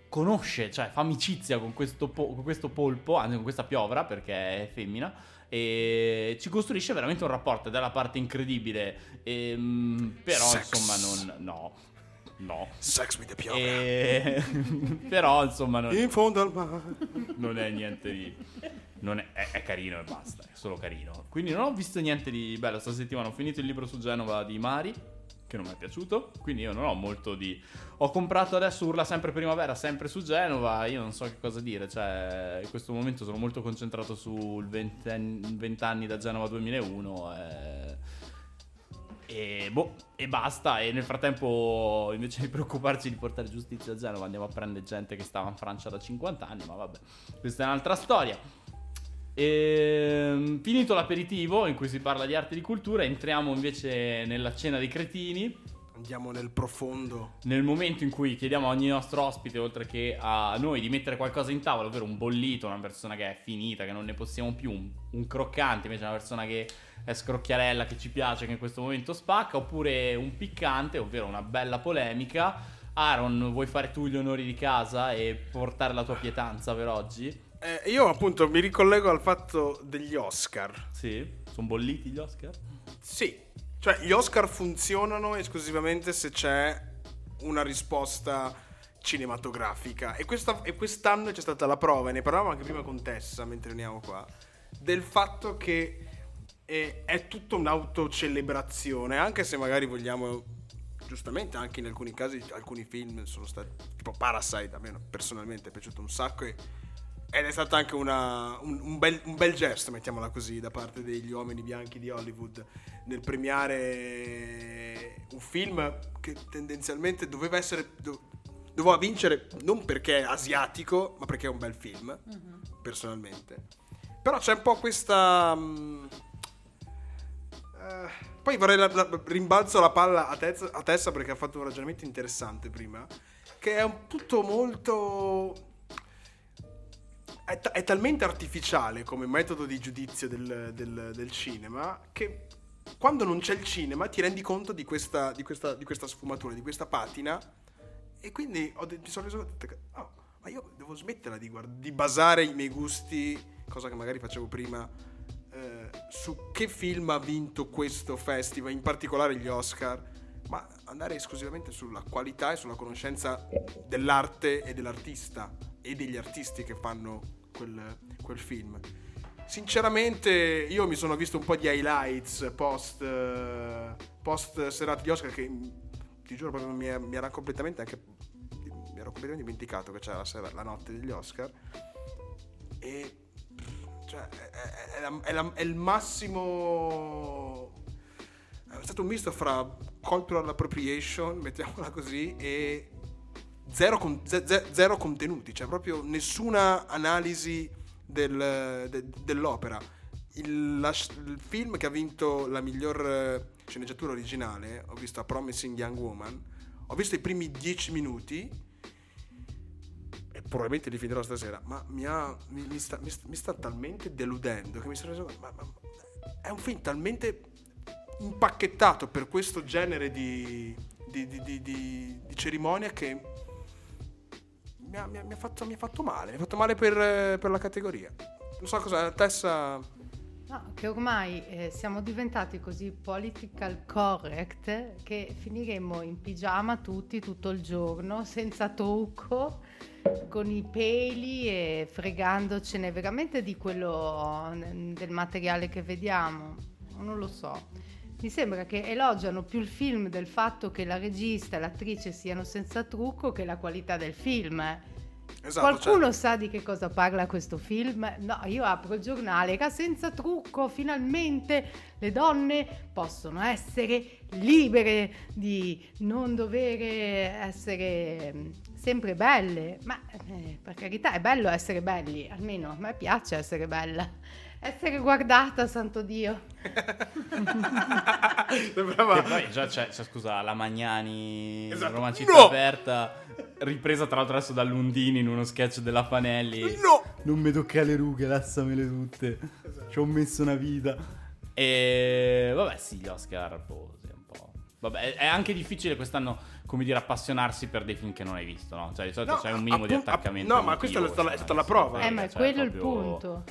Conosce, cioè fa amicizia con questo, po- con questo polpo, anzi con questa piovra perché è femmina. E ci costruisce veramente un rapporto è la parte incredibile. E, mh, però, Sex. insomma, non. No. No. Sex with the piovra. E... però, insomma, non, In fondo al mare. non è niente di. Non è, è- è carino e basta, è solo carino. Quindi non ho visto niente di bello. Questa settimana ho finito il libro su Genova di Mari, che non mi è piaciuto. Quindi io non ho molto di. Ho comprato adesso Urla sempre primavera, sempre su Genova. Io non so che cosa dire. Cioè, in questo momento sono molto concentrato sul 20 anni 20 anni da Genova 2001. E... E, boh, e basta. E nel frattempo, invece di preoccuparci di portare giustizia a Genova, andiamo a prendere gente che stava in Francia da 50 anni. Ma vabbè, questa è un'altra storia. E, finito l'aperitivo in cui si parla di arte e di cultura, entriamo invece nella cena dei cretini. Andiamo nel profondo. Nel momento in cui chiediamo a ogni nostro ospite, oltre che a noi, di mettere qualcosa in tavola, ovvero un bollito, una persona che è finita, che non ne possiamo più, un, un croccante, invece una persona che è scrocchiarella, che ci piace, che in questo momento spacca, oppure un piccante, ovvero una bella polemica. Aaron, vuoi fare tu gli onori di casa e portare la tua pietanza per oggi? Eh, io appunto mi ricollego al fatto degli Oscar. Sì? Sono bolliti gli Oscar? Sì, cioè gli Oscar funzionano esclusivamente se c'è una risposta cinematografica. E, questa- e quest'anno c'è stata la prova, e ne parlavamo anche prima con Tessa mentre veniamo qua, del fatto che eh, è tutta un'autocelebrazione, anche se magari vogliamo, giustamente anche in alcuni casi, alcuni film sono stati, tipo Parasite, a me personalmente è piaciuto un sacco e ed è stato anche una- un, un bel, un bel gesto, mettiamola così, da parte degli uomini bianchi di Hollywood nel premiare un film che tendenzialmente doveva essere. do- doveva vincere non perché è asiatico, ma perché è un bel film, personalmente. Però c'è un po' questa... mm, eh, poi vorrei la- la- rimbalzo la palla a, tez- a testa perché ha fatto un ragionamento interessante prima, che è un tutto molto... È, ta- è talmente artificiale come metodo di giudizio del, del- del cinema che quando non c'è il cinema ti rendi conto di questa, di questa- di questa sfumatura, di questa patina. E quindi de- mi sono reso conto che oh, ma io devo smetterla di, guard- di basare i miei gusti, cosa che magari facevo prima, eh, su che film ha vinto questo festival, in particolare gli Oscar, ma andare esclusivamente sulla qualità e sulla conoscenza dell'arte e dell'artista e degli artisti che fanno quel, quel film. Sinceramente, io mi sono visto un po' di highlights post, eh, post serata di Oscar che ti giuro proprio mi, mi era completamente anche mi ero completamente dimenticato che c'era la, sera- la notte degli Oscar e cioè, è, è- è la- la- è il massimo è stato un misto fra cultural appropriation mettiamola così e zero, con- ze- ze- zero contenuti cioè proprio nessuna analisi del- de- dell'opera. Il, la- il film che ha vinto la miglior eh, sceneggiatura originale ho visto A Promising Young Woman ho visto i primi dieci minuti e probabilmente li finirò stasera, ma mi, ha- mi- mi sta- mi sta talmente deludendo che mi sono reso conto, ma, ma- è un film talmente impacchettato per questo genere di, di, di- di- cerimonia che mi ha, mi ha- mi ha fatto, mi ha fatto male, mi ha fatto male per, per la categoria. Non so cosa, Tessa... No, che ormai eh, siamo diventati così political correct che finiremo in pigiama tutti tutto il giorno, senza trucco, con i peli e fregandocene veramente di quello del materiale che vediamo. Non lo so. Mi sembra che elogiano più il film del fatto che la regista e l'attrice siano senza trucco che la qualità del film. eh. Esatto, Qualcuno cioè- sa di che cosa parla questo film? No, io apro il giornale, senza trucco finalmente le donne possono essere libere di non dover essere mm, sempre belle. Ma eh, per carità è bello essere belli, almeno a me piace essere bella. Essere guardata, santo Dio. Sembrava- E poi già c'è, c'è, scusa, la Magnani, Esatto. Roma città No! aperta, ripresa tra l'altro adesso da Lundini in uno sketch della Fanelli. No! Non mi tocca le rughe, lasciamele tutte. Ci ho messo una vita. E vabbè, sì, gli Oscar, boh, un po'. Vabbè, è- anche difficile quest'anno, come dire, appassionarsi per dei film che non hai visto, no? Cioè, di solito No, c'è un minimo di appunto- attaccamento. no, ma questa è cioè, stata la sì, prova. Eh, ma è cioè, quello il proprio- punto.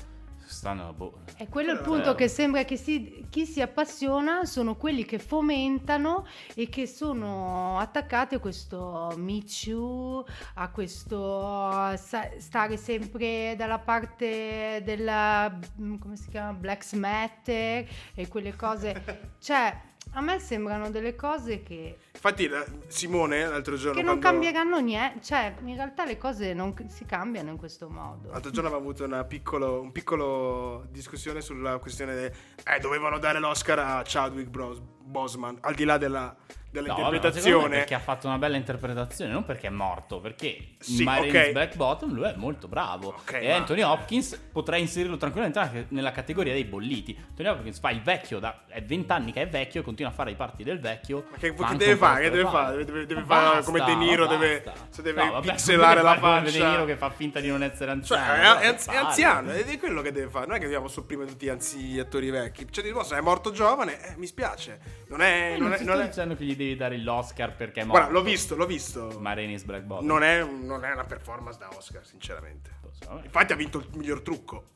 Stanno, boh. È quello il punto che sembra che si- chi si appassiona sono quelli che fomentano e che sono attaccati a questo Me Too, a questo stare sempre dalla parte della mm, come si chiama Black Matter e quelle cose. cioè, a me sembrano delle cose che, Infatti la- Simone l'altro giorno... che non quando- cambieranno niente. Cioè, in realtà le cose non si cambiano in questo modo. L'altro giorno avevamo avuto una piccolo, un piccolo discussione sulla questione de- eh, dovevano dare l'Oscar a Chadwick Bros- Boseman, al di là della, della No, perché ha fatto una bella interpretazione, non perché è morto, perché Sì, in Marines ok. Black Bottom lui è molto bravo. Ok, e ma- Anthony Hopkins potrei inserirlo tranquillamente anche nella categoria dei bolliti. Anthony Hopkins fa il vecchio, da, è 20 anni che è vecchio e continua a fare i parti del vecchio. Ma che, che deve fare? Che deve fare? Deve, deve Ma fare basta, come De Niro, deve, basta. se deve No, vabbè, pixelare la fare come De Niro faccia. che fa finta di non essere Cioè, anziano. è, dai, è è fai. anziano, ed è quello che deve fare. Non è che dobbiamo sopprimere tutti gli anzi attori vecchi. Cioè, di nuovo, se è morto giovane, eh, mi spiace. Non è. Io Non non è, non è- dicendo che gli devi dare l'Oscar perché è morto. Guarda, l'ho visto, l'ho visto. Marines Black Bottom. Non è, non è una performance da Oscar, sinceramente. Infatti ha vinto il miglior trucco.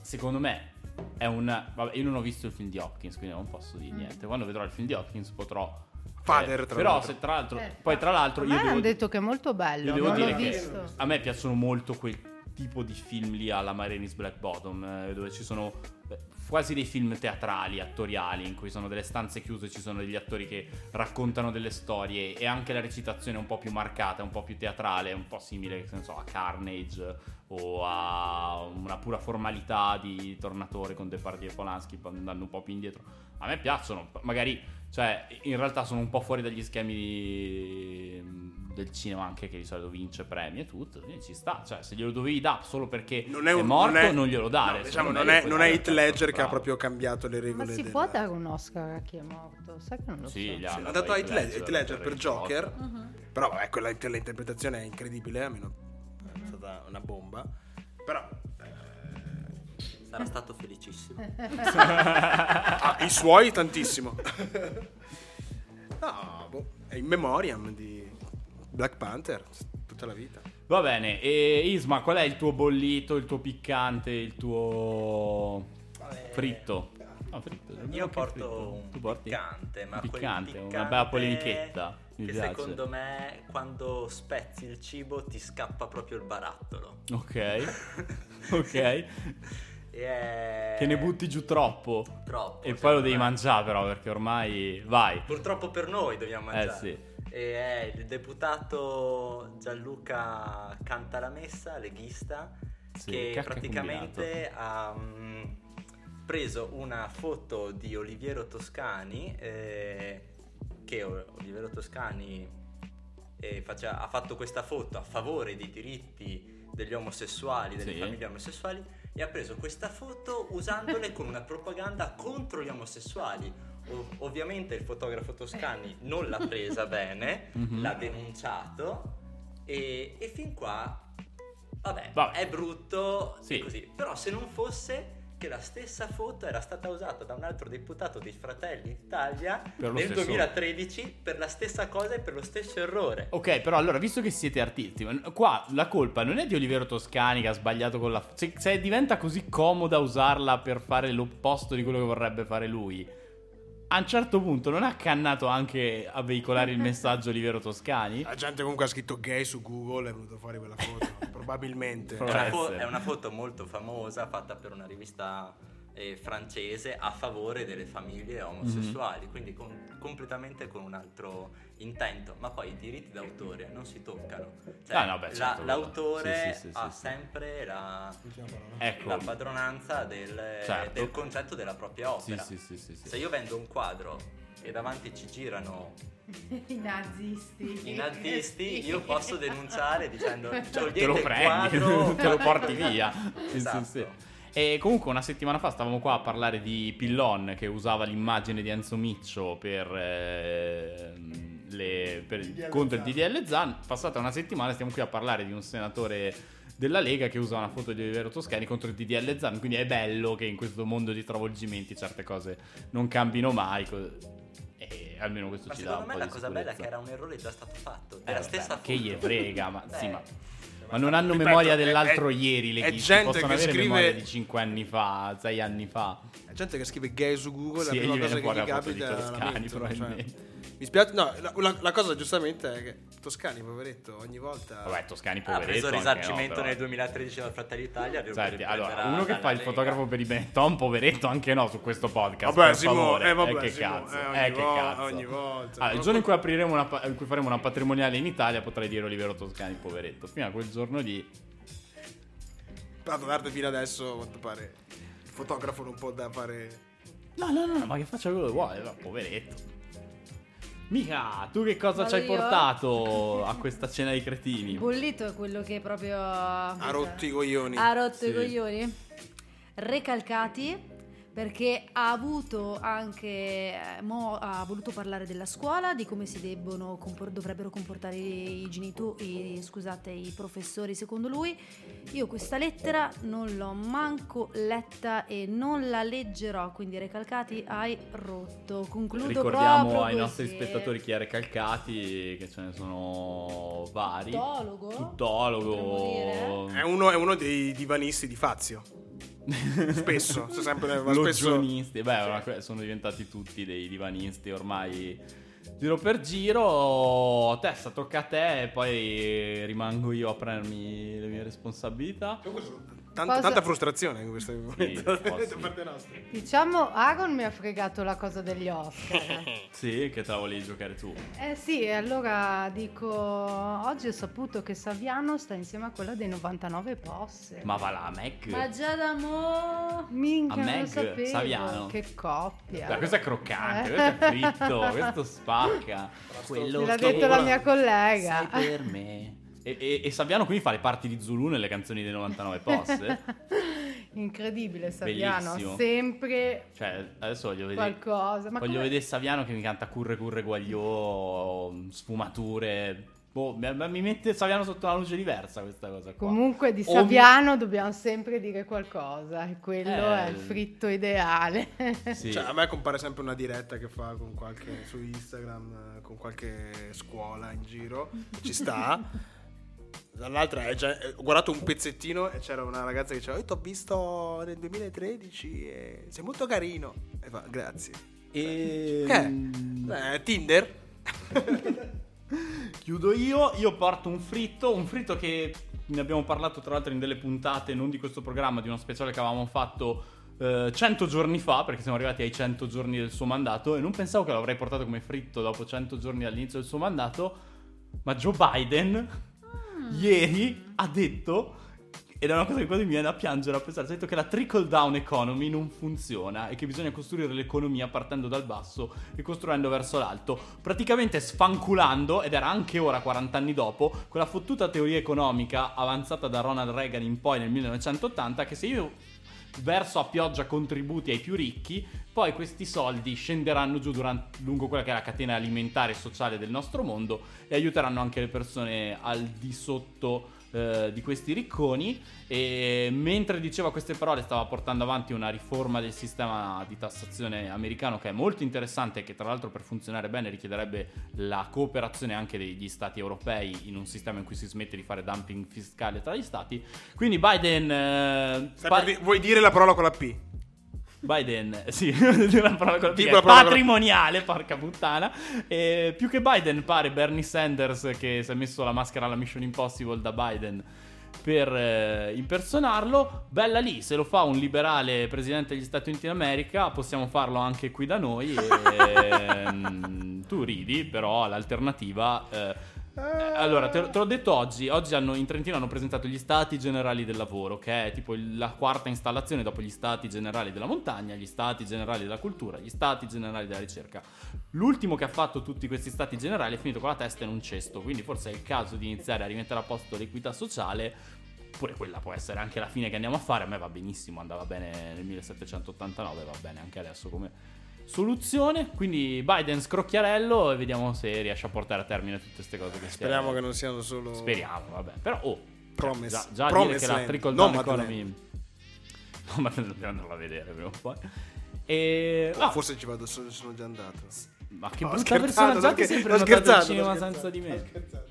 Secondo me è un. Vabbè, io non ho visto il film di Hopkins, quindi non posso dire niente. Quando vedrò il film di Hopkins potrò. Father, eh, tra però, l'altro. se tra l'altro. Eh, poi, tra l'altro, io devo, hanno detto che è molto bello, io devo non l'ho dire che visto. a me piacciono molto quel tipo di film lì alla Marines Black Bottom, eh, dove ci sono eh, quasi dei film teatrali, attoriali, in cui sono delle stanze chiuse, ci sono degli attori che raccontano delle storie e anche la recitazione è un po' più marcata, un po' più teatrale, un po' simile, so, a Carnage o a una pura formalità di Tornatore con Depardieu e Polanski andando un po' più indietro. A me piacciono, magari, cioè, in realtà sono un po' fuori dagli schemi del cinema anche che di solito vince premi e tutto, quindi ci sta, cioè se glielo dovevi dare solo perché Non è, è un- morto non è- non glielo dare. No, diciamo, non è, non è cazzo, Ledger che ha proprio cambiato le Ma regole. si del- può dare un Oscar a chi è morto? Sai che non lo Sì, so. Sì, ha dato a Heath Heath Ledger, Heath Ledger per Joker. Mhm. Però vabbè, quella l'interpretazione è incredibile, almeno è stata una bomba. Però eh, Sarà stato felicissimo. ah, i suoi tantissimo. no, boh, è in memoriam di Black Panther tutta la vita. Va bene, e Isma, qual è il tuo bollito, il tuo piccante, il tuo fritto? No, fritto. Io porto fritto? un piccante, ma quel piccante, una piccante bella polemichetta. Mi che piace. secondo me quando spezzi il cibo ti scappa proprio il barattolo. Ok, ok. E è... Che ne butti giù troppo. troppo. E poi lo devi me. mangiare però perché ormai... Vai. Purtroppo per noi dobbiamo Eh mangiare. sì. E è il deputato Gianluca Cantalamessa, leghista, Sì, che praticamente ha mm, preso una foto di Oliviero Toscani, eh, che Oliviero Toscani eh, faceva- ha fatto questa foto a favore dei diritti degli omosessuali, delle Sì. famiglie omosessuali, e ha preso questa foto usandole con una propaganda contro gli omosessuali. Ov- ovviamente il fotografo Toscani non l'ha presa bene, Mhm. l'ha denunciato e, e fin qua, vabbè, Vabbè. è brutto Sì. così. Però se non fosse che la stessa foto era stata usata da un altro deputato dei Fratelli d'Italia nel stesso- 2013 per la stessa cosa e per lo stesso errore. Ok, però allora, visto che siete artisti, qua la colpa non è di Olivero Toscani che ha sbagliato con la... Se, se diventa così comoda usarla per fare l'opposto di quello che vorrebbe fare lui, a un certo punto non ha cannato anche a veicolare il messaggio Olivero Toscani? La gente comunque ha scritto gay su Google e è venuto fuori quella foto. probabilmente. È una, fo- è una foto molto famosa fatta per una rivista eh, francese a favore delle famiglie omosessuali, Mhm. quindi con- completamente con un altro intento. Ma poi i diritti d'autore non si toccano. Cioè, Ah, no, beh, la- certo, l'autore sì, sì, sì, ha sì, sì. sempre la, Ecco. la padronanza del, Certo. del concetto della propria Sì, opera. sì, sì, sì, sì. Se io vendo un quadro e davanti ci girano I nazisti. i nazisti, io posso denunciare dicendo togliete te lo prendi, quadro, te lo porti via. Sì, Esatto. sì, sì. E comunque una settimana fa stavamo qua a parlare di Pillon che usava l'immagine di Enzo Miccio per, ehm, le, per- contro il DDL Zan. Passata una settimana stiamo qui a parlare di un senatore della Lega che usa una foto di Olivero Toscani contro il DDL Zan. Quindi è bello che in questo mondo di travolgimenti certe cose non cambino mai. co- E almeno questo Ma ci dà un secondo po' me di la cosa bella è che era un errore già stato fatto. Eh, Della vabbè, stessa ma che gli frega, ma, sì, Beh, ma, ma non hanno ripeto, memoria è- dell'altro è- ieri. Le è chi gente possono che avere scrive- memoria di 5 anni fa, 6 anni fa. La gente che scrive gay su Google, Sì, la prima cosa che gli capita è la Toscani, mente, probabilmente. cioè, mi spiace, no, la, la- la cosa giustamente è che Toscani, poveretto, ogni volta... Vabbè, Toscani Ha poveretto. preso anche risarcimento no, però. nel 2013 dal Fratelli d'Italia. Senti, allora, uno che fa il Lega. fotografo per i Benetton, poveretto anche no su questo podcast. Vabbè, per favore. eh, vabbè, eh, che Simo, cazzo. eh, ogni eh, che vo- cazzo. ogni volta. Ah, il giorno in cui, apriremo una in cui faremo una patrimoniale in Italia, potrai dire Olivero Toscani, poveretto. Fino a quel giorno lì. Tanto d'arte fino adesso, a quanto pare, il fotografo non può da fare... No, no, no, ma che faccia quello che vuole, no, poveretto. Mica, tu che cosa Vado ci hai io? portato a questa cena di cretini? Il bollito è quello che proprio Ha rotto i coglioni. ha rotto Sì. i coglioni. Recalcati perché ha avuto anche eh, mo ha voluto parlare della scuola, di come si debbono compor- dovrebbero comportare i genitori, scusate, i professori secondo lui. Io questa lettera non l'ho manco letta e non la leggerò, quindi Recalcati hai rotto. Concludo Ricordiamo ai nostri così. spettatori chi è Recalcati, che ce ne sono vari. Tuttologo? Tuttologo. Potremmo È uno, è uno dei divanisti di Fazio. Spesso, c'è sempre spesso... Beh, ora que- sono diventati tutti dei divanisti ormai giro per giro. Testa, tocca a te e poi rimango io a prendermi le mie responsabilità. Comunque sono Tanta, Cosa- tanta frustrazione in questo momento po' da sì. parte nostra. Diciamo, Aaron mi ha fregato la cosa degli Oscar. Sì, che te la volevi giocare tu. eh sì, e allora dico, oggi ho saputo che Saviano sta insieme a quella dei 99 posse. Ma va là, Mac. Ma già da mo... Minchia, A Meg sapevo. Saviano. Che coppia. Dai, questo è croccante, Eh. questo è fritto, questo spacca. Me l'ha detto la mia collega. Sei per me. E, e, e Saviano quindi fa le parti di Zulu nelle canzoni dei 99 post? Incredibile Saviano, Bellissimo. sempre Cioè, adesso voglio vedere. qualcosa. Ma voglio come- vedere Saviano che mi canta curre curre guagliò, sfumature. Boh, mi, mette Saviano sotto una luce diversa questa cosa qua. Comunque di O mi- Saviano dobbiamo sempre dire qualcosa e quello Eh. è il fritto ideale. Sì. Cioè, a me compare sempre una diretta che fa con qualche, su Instagram eh, con qualche scuola in giro. Ci sta. Dall'altra è già, eh, ho guardato un pezzettino e c'era una ragazza che diceva: Io ti ho visto nel 2013 e sei molto carino. E fa, grazie. E... Che? Eh, Tinder? Chiudo io, io porto un fritto, un fritto che ne abbiamo parlato tra l'altro in delle puntate, non di questo programma, di uno speciale che avevamo fatto eh, 100 giorni fa, perché siamo arrivati ai 100 giorni del suo mandato e non pensavo che l'avrei portato come fritto dopo 100 giorni dall'inizio del suo mandato, ma Joe Biden ieri ha detto ed è una cosa che quasi mi viene da piangere a pensare. Ha detto che la trickle down economy non funziona e che bisogna costruire l'economia partendo dal basso e costruendo verso l'alto. Praticamente sfanculando, ed era anche ora, 40 anni dopo, quella fottuta teoria economica avanzata da Ronald Reagan in poi nel 1980, che se io verso a pioggia contributi ai più ricchi, poi questi soldi scenderanno giù durante- lungo quella che è la catena alimentare e sociale del nostro mondo e aiuteranno anche le persone al di sotto eh, di questi ricconi e mentre diceva queste parole stava portando avanti una riforma del sistema di tassazione americano che è molto interessante e che tra l'altro per funzionare bene richiederebbe la cooperazione anche degli stati europei in un sistema in cui si smette di fare dumping fiscale tra gli stati quindi Biden eh, Stai pa- per di- vuoi dire la parola con la P? Biden, sì, una parola con la patrimoniale, porca puttana. E più che Biden pare Bernie Sanders che si è messo la maschera alla Mission Impossible da Biden per eh, impersonarlo. Bella lì, se lo fa un liberale presidente degli Stati Uniti d'America, possiamo farlo anche qui da noi. E, mm, tu ridi, però l'alternativa... eh, allora, te, te l'ho detto oggi. Oggi hanno, in Trentino hanno presentato gli stati generali del lavoro, che è tipo la quarta installazione dopo gli stati generali della montagna, gli stati generali della cultura, gli stati generali della ricerca. L'ultimo che ha fatto tutti questi stati generali è finito con la testa in un cesto, quindi forse è il caso di iniziare a rimettere a posto l'equità sociale. Pure quella può essere anche la fine che andiamo a fare. A me va benissimo, andava bene nel 1789, va bene anche adesso come soluzione. Quindi Biden scrocchiarello e vediamo se riesce a portare a termine tutte queste cose che Speriamo stiamo- che non siano solo. Speriamo, vabbè. Però, oh, Promise. già, già dire Promise che la trickle down Madeleine. economy... No, ma dobbiamo andarla a vedere prima o poi. E... Oh, ah, forse ci vado, so- sono già andato. ma che Ho brutta scherzato, persona, già ti sempre sto notato al cinema senza di me. scherzando. Già-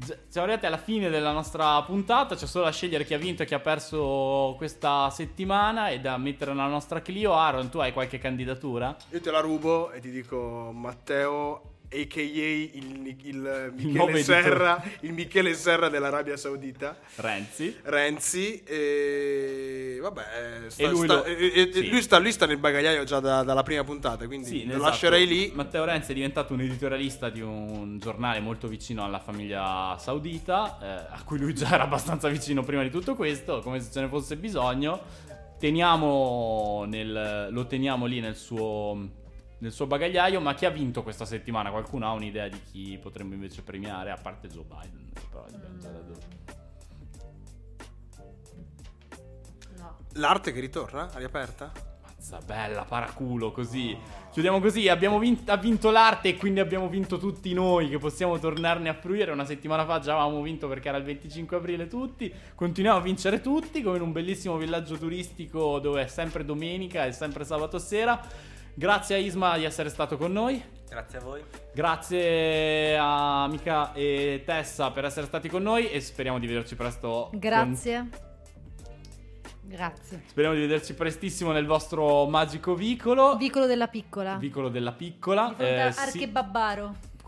Siamo arrivati alla fine della nostra puntata, c'è solo da scegliere chi ha vinto e chi ha perso questa settimana e da mettere nella nostra Clio. Aaron, tu hai qualche candidatura? Io te la rubo e ti dico Matteo, a.k.a. il, il Michele. Serra, il Michele Serra dell'Arabia Saudita. Renzi. Renzi e vabbè sta- E lui sta- lo- e- sì. lui, sta, lui sta nel bagagliaio già da- dalla prima puntata quindi Sì, lo esatto. lascerei lì Matteo Renzi è diventato un editorialista di un giornale molto vicino alla famiglia saudita, eh, a cui lui già era abbastanza vicino prima di tutto questo, come se ce ne fosse bisogno. Teniamo nel- lo teniamo lì nel suo, nel suo bagagliaio, ma chi ha vinto questa settimana? Qualcuno ha un'idea di chi potremmo invece premiare, a parte Joe Biden? però. No. l'arte che ritorna aria aperta Mazza bella, paraculo, così. Chiudiamo così, abbiamo vinto, ha vinto l'arte e quindi abbiamo vinto tutti noi che possiamo tornarne a fruire. Una settimana fa già avevamo vinto perché era il 25 aprile tutti. Continuiamo a vincere tutti come in un bellissimo villaggio turistico dove è sempre domenica e sempre sabato sera. Grazie a Isma di essere stato con noi. Grazie a voi. Grazie a Mica e Tessa per essere stati con noi e speriamo di vederci presto. con- Grazie. Grazie. Speriamo di vederci prestissimo nel vostro magico vicolo. Vicolo della piccola. Vicolo della piccola. Di fronte Eh, sì.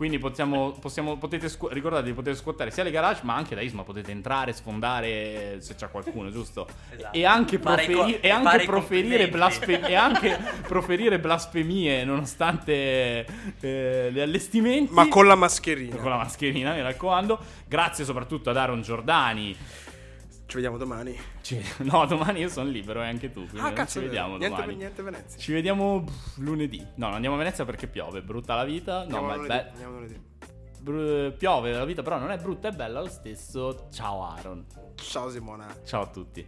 Quindi possiamo, possiamo, potete scu- ricordatevi, potete scuotare sia le garage, ma anche da Isma potete entrare, sfondare se c'è qualcuno, giusto? Esatto. E anche, co- e blasfe- e anche proferire blasfemie nonostante eh, gli allestimenti. Ma con la mascherina. Con la mascherina, mi raccomando. Grazie soprattutto ad Aaron Giordani. Ci vediamo domani. Ci- No, domani io sono libero e anche tu. Ah, cazzo, ci è vediamo niente, domani. niente Venezia. Ci vediamo lunedì. No, non andiamo a Venezia perché piove, brutta la vita. No, Andiamo ma è lunedì, be- andiamo lunedì. bru- piove la vita, però non è brutta, è bella lo stesso. Ciao Aaron. Ciao Simona. Ciao a tutti.